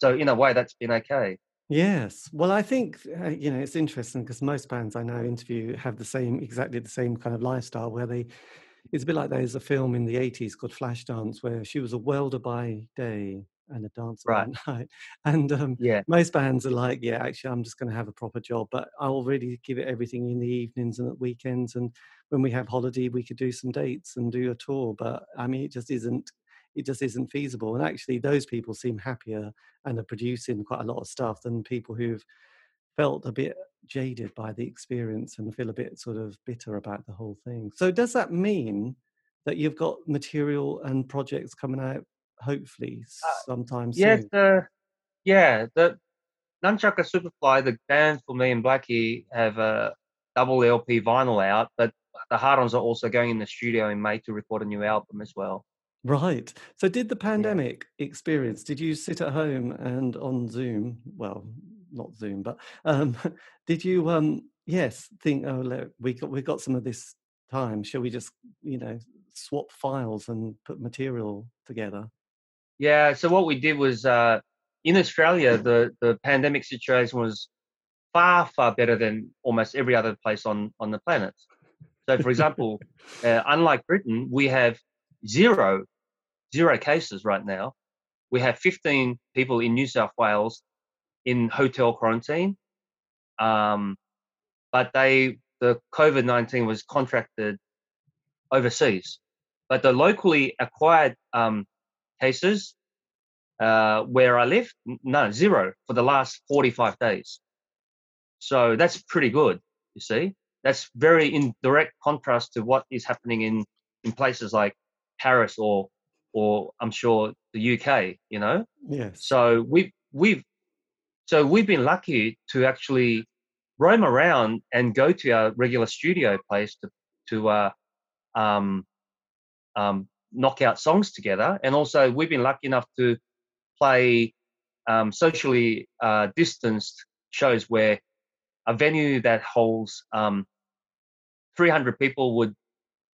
so in a way, that's been okay. Yes. Well, I think, uh, you know, it's interesting because most bands I know interview have the same, exactly the same kind of lifestyle where they, it's a bit like there's a film in the 80s called Flashdance where she was a welder by day and a dancer Right. by night. And um, Yeah. most bands are like, yeah, actually, I'm just going to have a proper job, but I'll really give it everything in the evenings and at weekends. And when we have holiday, we could do some dates and do a tour. But I mean, it just isn't, it just isn't feasible. And actually, those people seem happier and are producing quite a lot of stuff than people who've felt a bit jaded by the experience and feel a bit sort of bitter about the whole thing. So does that mean that you've got material and projects coming out hopefully Uh, sometime Yes, soon? the yeah, the Nunchukka Superfly, the band for me and Blackie have a double LP vinyl out, but the Hard-Ons are also going in the studio in May to record a new album as well. Right. So did the Yeah. pandemic experience, did you sit at home and on Zoom, well, not Zoom, but um, did you um yes, think, oh look, we got we got some of this time. Shall we just, you know, swap files and put material together? Yeah, so what we did was uh, in Australia, the the pandemic situation was far far better than almost every other place on on the planet. So, for example, uh, unlike Britain, we have zero zero cases right now. We have 15 people in New South Wales in hotel quarantine, um, but they the COVID 19 was contracted overseas. But the locally acquired um, cases uh, where I live, no, zero for the last 45 days. So that's pretty good, you see. That's very in direct contrast to what is happening in, in places like Paris or or I'm sure the UK, you know. Yes. So we've we've so we've been lucky to actually roam around and go to our regular studio place to to uh, um, um, knock out songs together, and also we've been lucky enough to play um, socially uh, distanced shows where a venue that holds um, 300 people would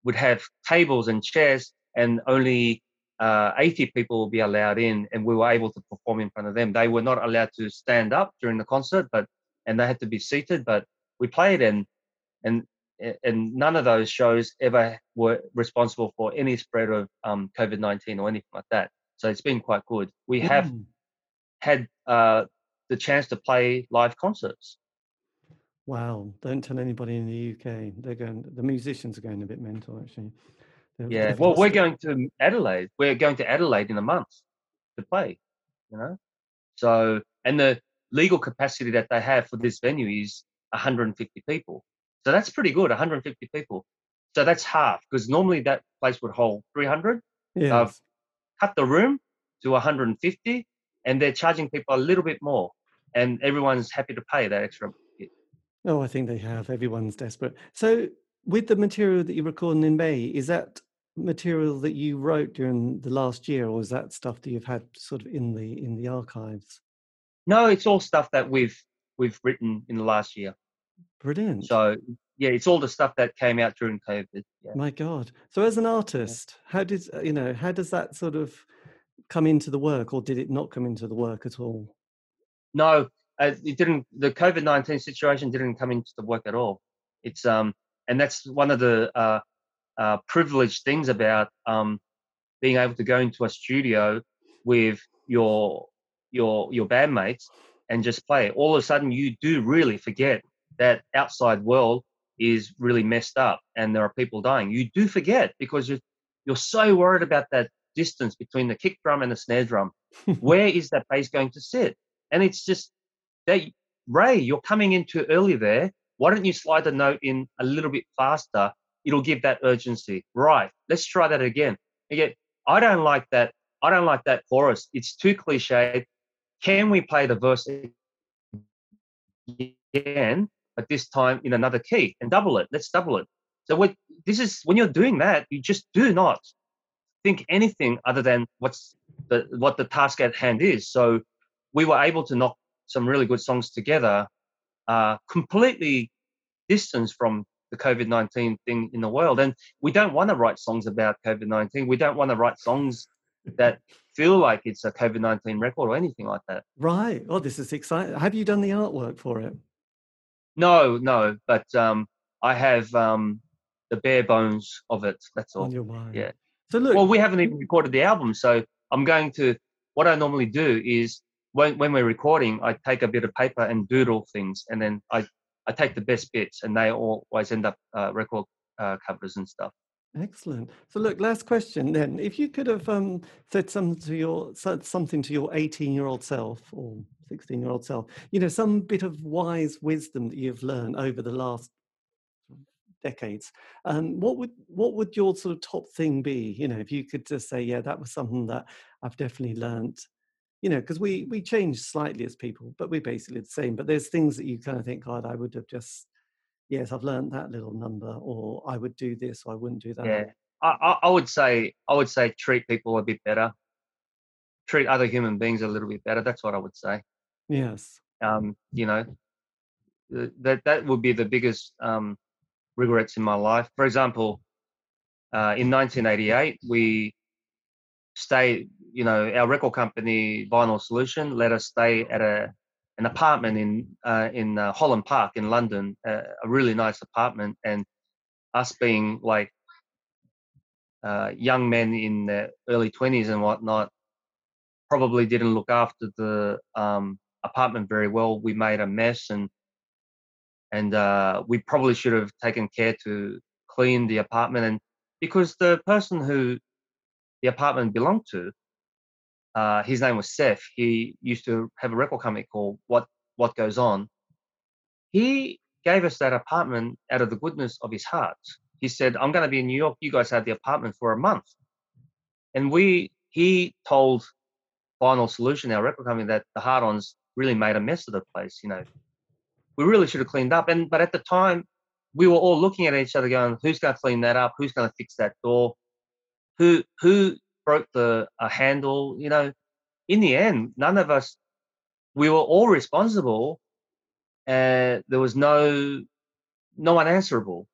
would have tables and chairs, and only uh, 80 people will be allowed in, and we were able to perform in front of them. They were not allowed to stand up during the concert, but and they had to be seated. But we played, and and and none of those shows ever were responsible for any spread of um, COVID 19 or anything like that. So it's been quite good. We have Mm. had uh, the chance to play live concerts. Wow. Don't tell anybody in the UK. They're going the musicians are going a bit mental actually. Yeah. Well, we're going to Adelaide. We're going to Adelaide in a month to play. You know. So and the legal capacity that they have for this venue is 150 people. So that's pretty good. 150 people. So that's half because normally that place would hold 300. Yes. cut the room to 150 and they're charging people a little bit more and everyone's happy to pay that extra bit. Oh, I think they have. Everyone's desperate. So, with the material that you're recording in May, is that material that you wrote during the last year, or is that stuff that you've had sort of in the in the archives? no it's all stuff that we've we've written in the last year Brilliant. so yeah it's all the stuff that came out during covid yeah My God. So, as an artist, how did uh, you know? How does that sort of come into the work, or did it not come into the work at all? no uh, it didn't the covid-19 situation didn't come into the work at all it's um and that's one of the uh, uh privileged things about um being able to go into a studio with your your your bandmates and just play. All of a sudden you do really forget that outside world is really messed up and there are people dying. You do forget because you're you're so worried about that distance between the kick drum and the snare drum. Where is that bass going to sit? And it's just that ray you're coming in too early there why don't you slide the note in a little bit faster? It'll give that urgency. Right let's try that again. Again i don't like that i don't like that chorus. It's too cliched. Can we play the verse again but this time in another key and double it? Let's double it. So what this is when you're doing that you just do not think anything other than what's the what the task at hand is. So we were able to knock some really good songs together uh completely distanced from the covid-19 thing in the world and we don't want to write songs about covid-19 we don't want to write songs that feel like it's a COVID nineteen record or anything like that. Right. Oh, this is exciting. Have you done the artwork for it? No, no, but um, I have um, the bare bones of it. That's all. On your mind. Yeah. So look. Well, we haven't even recorded the album, so I'm going to. What I normally do is when when we're recording, I take a bit of paper and doodle things, and then I I take the best bits, and they always end up uh, record uh, covers and stuff. Excellent. So, look, last question then. If you could have um, said some to your said something to your 18-year-old self or 16-year-old self, you know, some bit of wise wisdom that you've learned over the last decades, um, what would what would your sort of top thing be? You know, if you could just say, yeah, that was something that I've definitely learned. You know, because we we change slightly as people, but we're basically the same. But there's things that you kind of think, God, I would have just yes, I've learned that little number, or I would do this, or I wouldn't do that. Yeah, I, I would say I would say treat people a bit better, treat other human beings a little bit better. That's what I would say. Yes. Um, you know, that that would be the biggest um, regrets in my life. For example, uh, in 1988, we stayed. You know, our record company, Vinyl Solution, let us stay at a an apartment in uh, in uh, Holland Park in London, uh, a really nice apartment, and us being like uh, young men in their early twenties and whatnot, probably didn't look after the um, apartment very well. We made a mess, and and uh, we probably should have taken care to clean the apartment. And because the person who the apartment belonged to uh, his name was Seth. He used to have a record company called What What Goes On. He gave us that apartment out of the goodness of his heart. He said, "I'm going to be in New York. You guys have the apartment for a month." And we, he told Vinyl Solution, our record company, that the Hard-Ons really made a mess of the place. You know, we really should have cleaned up. And but at the time, we were all looking at each other, going, "Who's going to clean that up? Who's going to fix that door? Who who broke the handle. You know, in the end, none of us, we were all responsible, and there was no, no one answerable.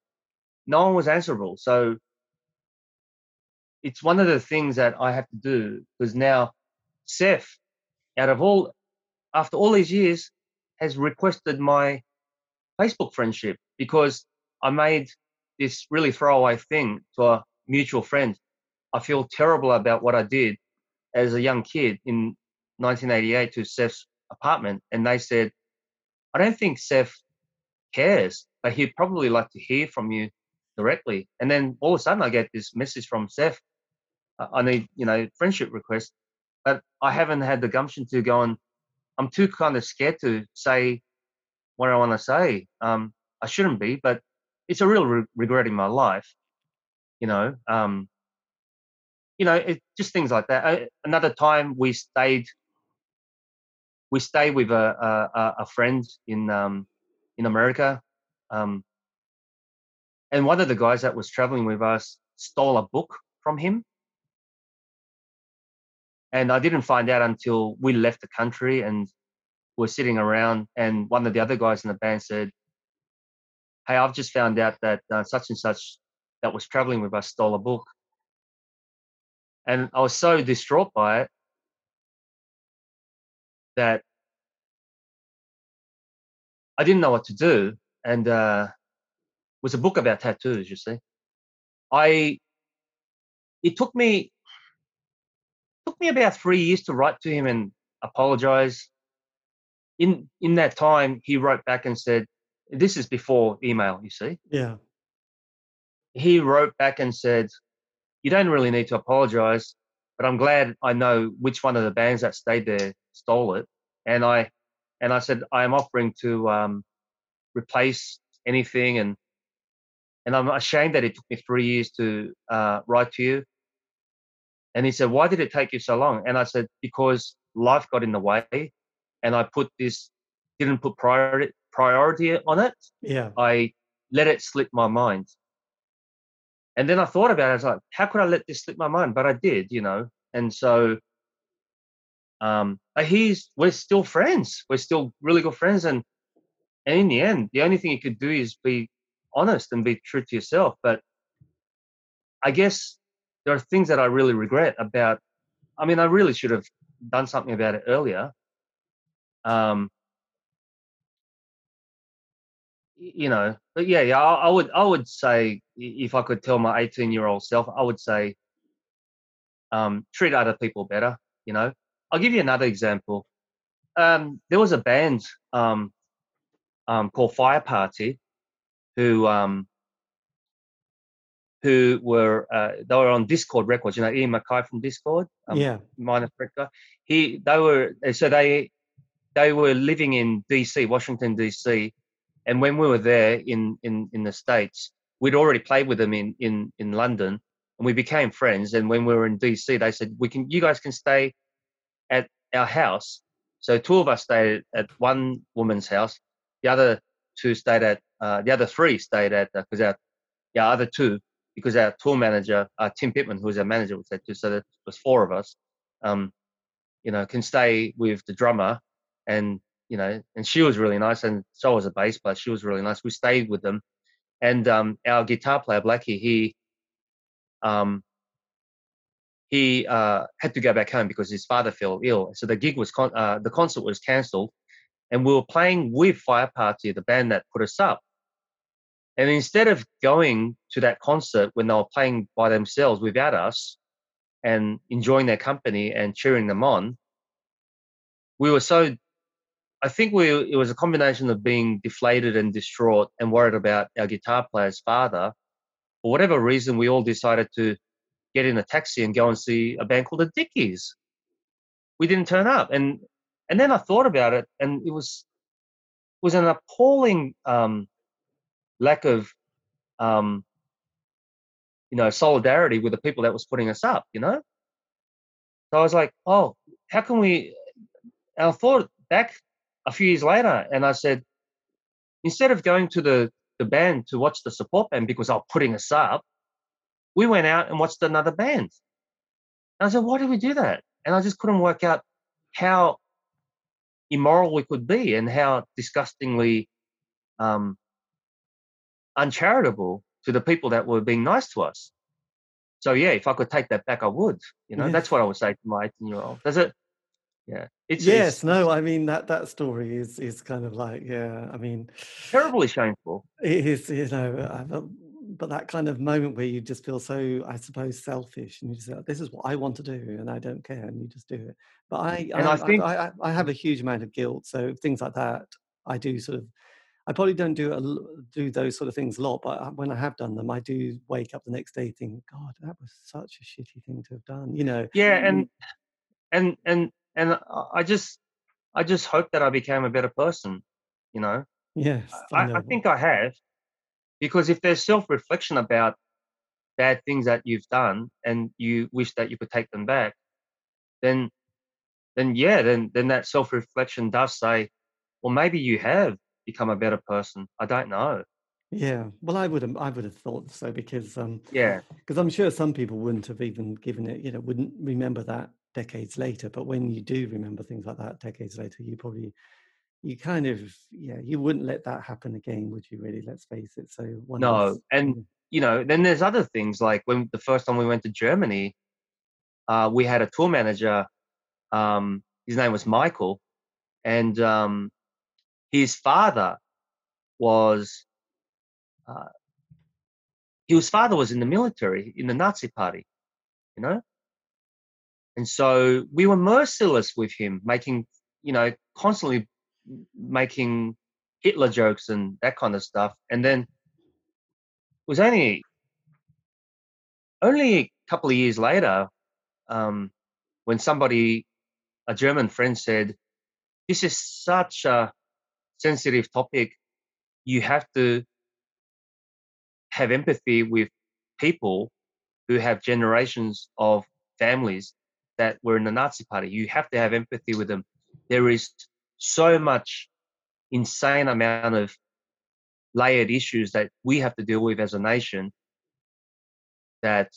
No one was answerable. So it's one of the things that I have to do because now Seth, out of all, after all these years, has requested my Facebook friendship because I made this really throwaway thing to a mutual friend I feel terrible about what I did as a young kid in 1988 to Seth's apartment. And they said, I don't think Seth cares, but he'd probably like to hear from you directly. And then all of a sudden I get this message from Seth. I need, you know, friendship request, but I haven't had the gumption to go and I'm too kind of scared to say what I want to say. Um, I shouldn't be, but it's a real re- regret in my life, you know. Um, you know, it, just things like that. Uh, another time we stayed, we stayed with a a, a friend in um, in America, um, and one of the guys that was traveling with us stole a book from him, and I didn't find out until we left the country and were sitting around, and one of the other guys in the band said, "Hey, I've just found out that uh, such and such that was traveling with us stole a book." And I was so distraught by it that I didn't know what to do. And uh, it was a book about tattoos, you see. I it took me took me about three years to write to him and apologize. In in that time, he wrote back and said, "This is before email, you see." Yeah. He wrote back and said, you don't really need to apologize. But I'm glad I know which one of the bands that stayed there stole it, and I and I said I am offering to um, replace anything, and and I'm ashamed that it took me three years to uh, write to you. And he said, "Why did it take you so long?" And I said, "Because life got in the way, and I put this didn't put priority priority on it. Yeah, I let it slip my mind." And then I thought about it. I was like, how could I let this slip my mind? But I did, you know. And so um he's we're still friends. We're still really good friends. And and in the end, the only thing you could do is be honest and be true to yourself. But I guess there are things that I really regret about I mean, I really should have done something about it earlier. Um, you know, but yeah, yeah, I, I would, I would say if I could tell my 18 year old self, I would say, um, treat other people better. You know, I'll give you another example. Um, there was a band um, um, called Fire Party, who um, who were uh, they were on Dischord Records. You know, Ian MacKaye from Dischord, um, yeah, minor director. He they were so they they were living in DC, Washington DC, and when we were there in in in the states, we'd already played with them in in in London, and we became friends. And when we were in DC, they said we can you guys can stay at our house. So two of us stayed at one woman's house, the other two stayed at uh, the other three stayed at because uh, our yeah other two because our tour manager uh, Tim Pittman who was our manager was there too so there was four of us um, you know can stay with the drummer and you know and she was really nice and so was a bass player she was really nice we stayed with them and um, our guitar player Blackie he um, he uh, had to go back home because his father fell ill so the gig was con- uh, the concert was cancelled and we were playing with Fire Party, the band that put us up. And instead of going to that concert when they were playing by themselves without us and enjoying their company and cheering them on, we were so. I think we it was a combination of being deflated and distraught and worried about our guitar player's father. For whatever reason, we all decided to get in a taxi and go and see a band called the Dickies. We didn't turn up, and and then I thought about it, and it was was an appalling um, lack of um, you know solidarity with the people that was putting us up. You know, so I was like, oh, how can we? And I thought back a few years later, and I said, instead of going to the the band to watch the support band because they were putting us up, we went out and watched another band. And I said, why did we do that? And I just couldn't work out how immoral we could be and how disgustingly um, uncharitable to the people that were being nice to us. So yeah, if I could take that back, I would. You know, yeah. that's what I would say to my 18 year old. Does it? Yeah. It's, yes. It's, no. I mean that that story is is kind of like yeah. I mean, terribly shameful. It is. You know, but that kind of moment where you just feel so, I suppose, selfish, and you just say, "This is what I want to do, and I don't care," and you just do it. But mm, I, and I, I think I, I, I have a huge amount of guilt, so things like that, I do sort of. I probably don't do a, do those sort of things a lot, but when I have done them, I do wake up the next day thinking God, that was such a shitty thing to have done. You know? Yeah, and and and and I just I just hope that I became a better person. You know. Yes, I, I think I have. Because if there's self reflection about bad things that you've done and you wish that you could take them back, then then yeah, then then that self reflection does say, well, maybe you have become a better person. I don't know. Yeah, well, I would have, I would have thought so because, um, yeah, because I'm sure some people wouldn't have even given it, you know, wouldn't remember that decades later. But when you do remember things like that decades later, you probably you kind of yeah you wouldn't let that happen again would you really? Let's face it. So no and you know then there's other things like when the first time we went to germany uh, we had a tour manager um, his name was michael and um, his father was uh, his father was in the military in the nazi party you know and so we were merciless with him making you know constantly making Hitler jokes and that kind of stuff. And then it was only only a couple of years later um, when somebody, a German friend, said, "This is such a sensitive topic. You have to have empathy with people who have generations of families that were in the Nazi Party. You have to have empathy with them. There is so much insane amount of layered issues that we have to deal with as a nation that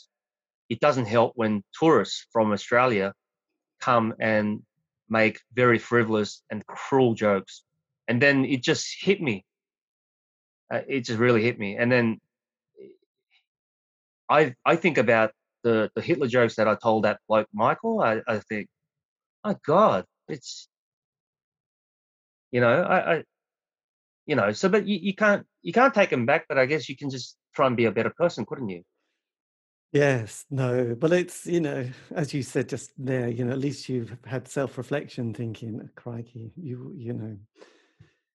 it doesn't help when tourists from Australia come and make very frivolous and cruel jokes. And then it just hit me. Uh, it just really hit me. And then I I think about the the Hitler jokes that I told that bloke Michael, I, I think, my God, it's you know, I, I you know, so but you, you can't you can't take them back, but I guess you can just try and be a better person, couldn't you? Yes, no, but it's you know, as you said just there, you know, at least you've had self-reflection, thinking, "Crikey, you you know,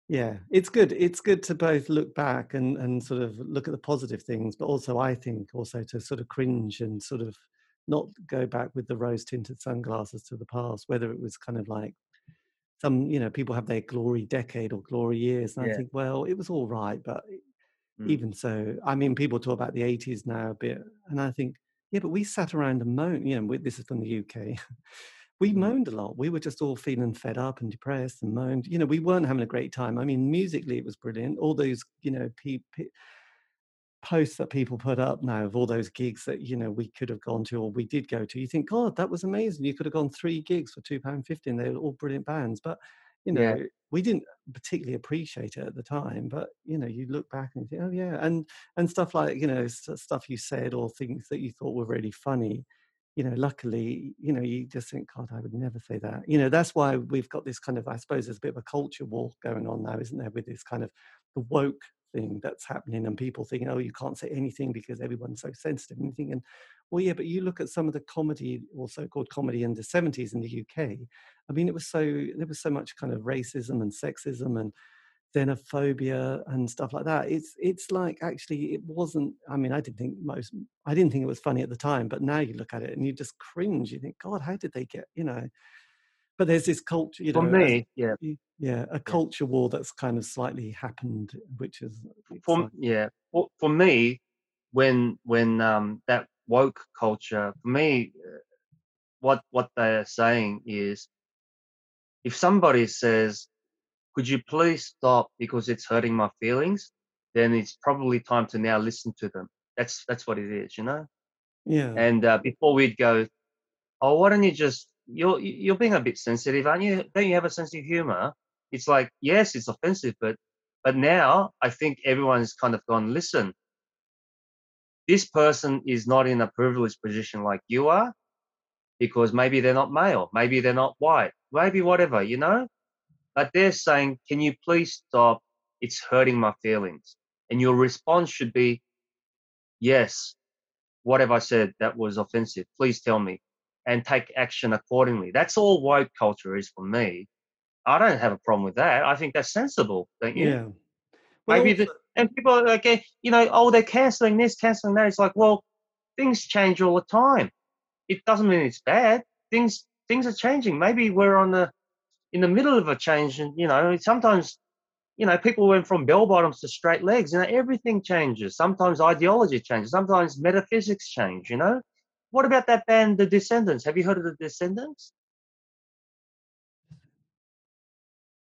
yeah, it's good. It's good to both look back and and sort of look at the positive things, but also I think also to sort of cringe and sort of not go back with the rose-tinted sunglasses to the past, whether it was kind of like some you know people have their glory decade or glory years, and I think, well, it was all right, but Mm. even so, I mean, people talk about the 80s now a bit, and I think, yeah, but we sat around and moaned. You know, this is from the UK. We Mm. moaned a lot. We were just all feeling fed up and depressed and moaned. You know, we weren't having a great time. I mean, musically, it was brilliant. All those, you know, pe- pe- posts that people put up now of all those gigs that you know we could have gone to or we did go to. You think, God, that was amazing. You could have gone three gigs for two pound fifty, and they were all brilliant bands. But you know, Yeah. we didn't particularly appreciate it at the time. But you know, you look back and you think, oh yeah, and and stuff like you know stuff you said or things that you thought were really funny. You know, luckily, you know, you just think, God, I would never say that. You know, that's why we've got this kind of, I suppose, there's a bit of a culture war going on now, isn't there, with this kind of the woke thing that's happening and people thinking, oh, you can't say anything because everyone's so sensitive. And thinking, well, yeah, but you look at some of the comedy or so-called comedy in the 70s in the UK. I mean, it was so there was so much kind of racism and sexism and xenophobia and stuff like that. It's it's like actually it wasn't. I mean, I didn't think most. I didn't think it was funny at the time, but now you look at it and you just cringe. You think, God, how did they get? You know. But there's this culture, you For know, as- me, yeah, yeah, a culture war that's kind of slightly happened, which is for like- yeah, for, for me, when when um that woke culture, for me, uh, what what they're saying is, if somebody says, "Could you please stop because it's hurting my feelings," then it's probably time to now listen to them. That's that's what it is, you know. yeah, And uh, before we'd go, oh, why don't you just you're you're being a bit sensitive, aren't you? Don't you have a sense of humor? It's like yes, it's offensive, but but now I think everyone's kind of gone. Listen, this person is not in a privileged position like you are, because maybe they're not male, maybe they're not white, maybe whatever, you know. But they're saying, can you please stop? It's hurting my feelings, and your response should be, yes, what have I said that was offensive? Please tell me and take action accordingly. That's all woke culture is for me. I don't have a problem with that. I think that's sensible, don't you? yeah. Well, Maybe the, and people are like, eh, you know, oh, they're canceling this, canceling that. It's like, well, things change all the time. It doesn't mean it's bad. Things things are changing. Maybe we're on the in the middle of a change, and you know, sometimes you know, people went from bell bottoms to straight legs. You know, everything changes. Sometimes ideology changes. Sometimes metaphysics change. You know, what about that band, The Descendents? Have you heard of The Descendents?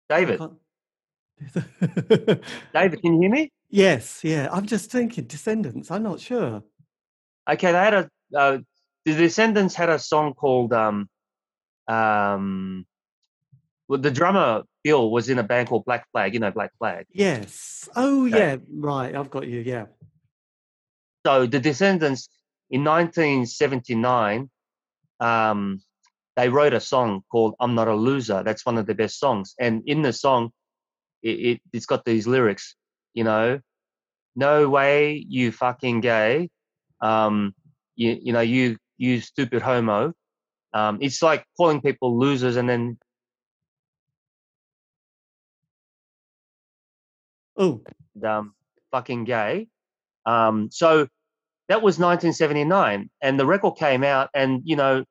David, David, can you hear me? yes, yeah. I'm just thinking Descendents. I'm not sure. Okay, they had a uh, The Descendents had a song called um um. Well, the drummer Bill was in a band called Black Flag. You know Black Flag. Yes. Oh, Okay. yeah. Right. I've got you. Yeah. So the Descendents in 1979, um, they wrote a song called "I'm Not a Loser." That's one of their best songs. And in the song, it, it it's got these lyrics. You know, no way, you fucking gay. Um, you you know you you stupid homo. Um, it's like calling people losers and then Oh, um, fucking gay. Um, so that was 1979, and the record came out, and you know,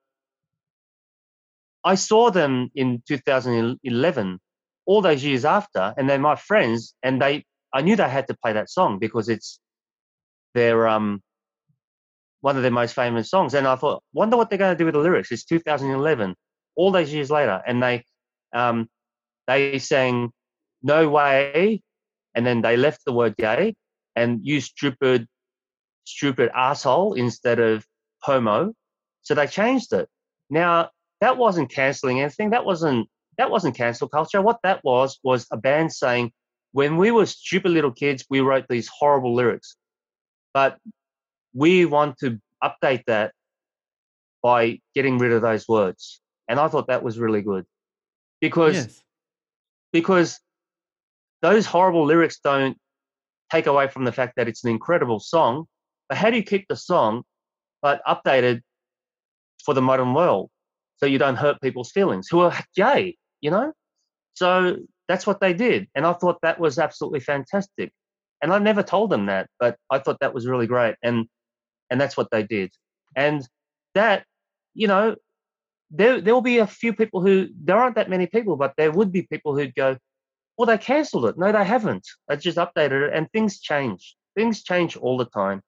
I saw them in 2011, all those years after, and they're my friends, and they, I knew they had to play that song because it's their um one of their most famous songs, and I thought, wonder what they're going to do with the lyrics. It's 2011, all those years later, and they um they sang "No Way." And then they left the word gay and used stupid, stupid asshole instead of homo. So they changed it. Now that wasn't canceling anything. That wasn't that wasn't cancel culture. What that was was a band saying, when we were stupid little kids, we wrote these horrible lyrics, but we want to update that by getting rid of those words. And I thought that was really good because Yes. because those horrible lyrics don't take away from the fact that it's an incredible song. But how do you keep the song but updated for the modern world so you don't hurt people's feelings who are gay, you know? So that's what they did. And I thought that was absolutely fantastic. And I never told them that, but I thought that was really great. And and that's what they did. And that, you know, there there will be a few people who there aren't that many people, but there would be people who'd go, Well, they cancelled it. No, they haven't. They just updated it and things change. Things change all the time.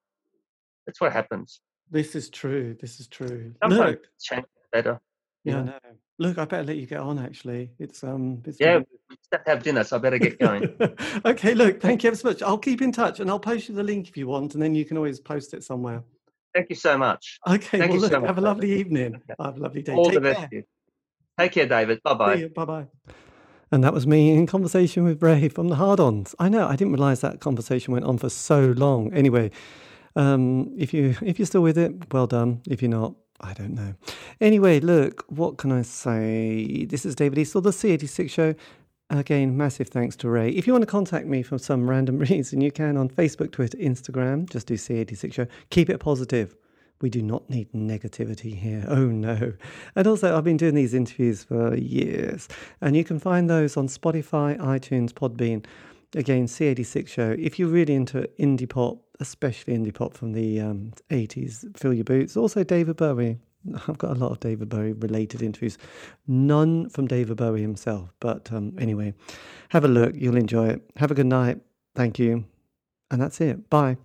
That's what happens. This is true. This is true. Sometimes Look, change better. yeah, I know? know. Look, I better let you get on. Actually, it's um, it's Yeah, we just have to have dinner, so I better get going. okay, look, thank you ever so much. I'll keep in touch and I'll post you the link if you want, and then you can always post it somewhere. Thank you so much. Okay, Thank well, you look, so much, have a lovely evening. Okay. Have a lovely day. All Take the best care. to you. Take care, David. Bye bye. Bye bye. And that was me in conversation with Ray from the Hard Ons. I know, I didn't realize that conversation went on for so long. Anyway, um, if you if you're still with it, well done. If you're not, I don't know. Anyway, look, what can I say? This is David Eastaugh, the C86 show. Again, massive thanks to Ray. If you want to contact me for some random reason, you can on Facebook, Twitter, Instagram. Just do C86 show. Keep it positive. We do not need negativity here. Oh no. And also, I've been doing these interviews for years, and you can find those on Spotify, iTunes, Podbean. Again, C86 show. If you're really into indie pop, especially indie pop from the um, 80s, fill your boots. Also, David Bowie. I've got a lot of David Bowie related interviews, none from David Bowie himself. But um, anyway, have a look. You'll enjoy it. Have a good night. Thank you. And that's it. Bye.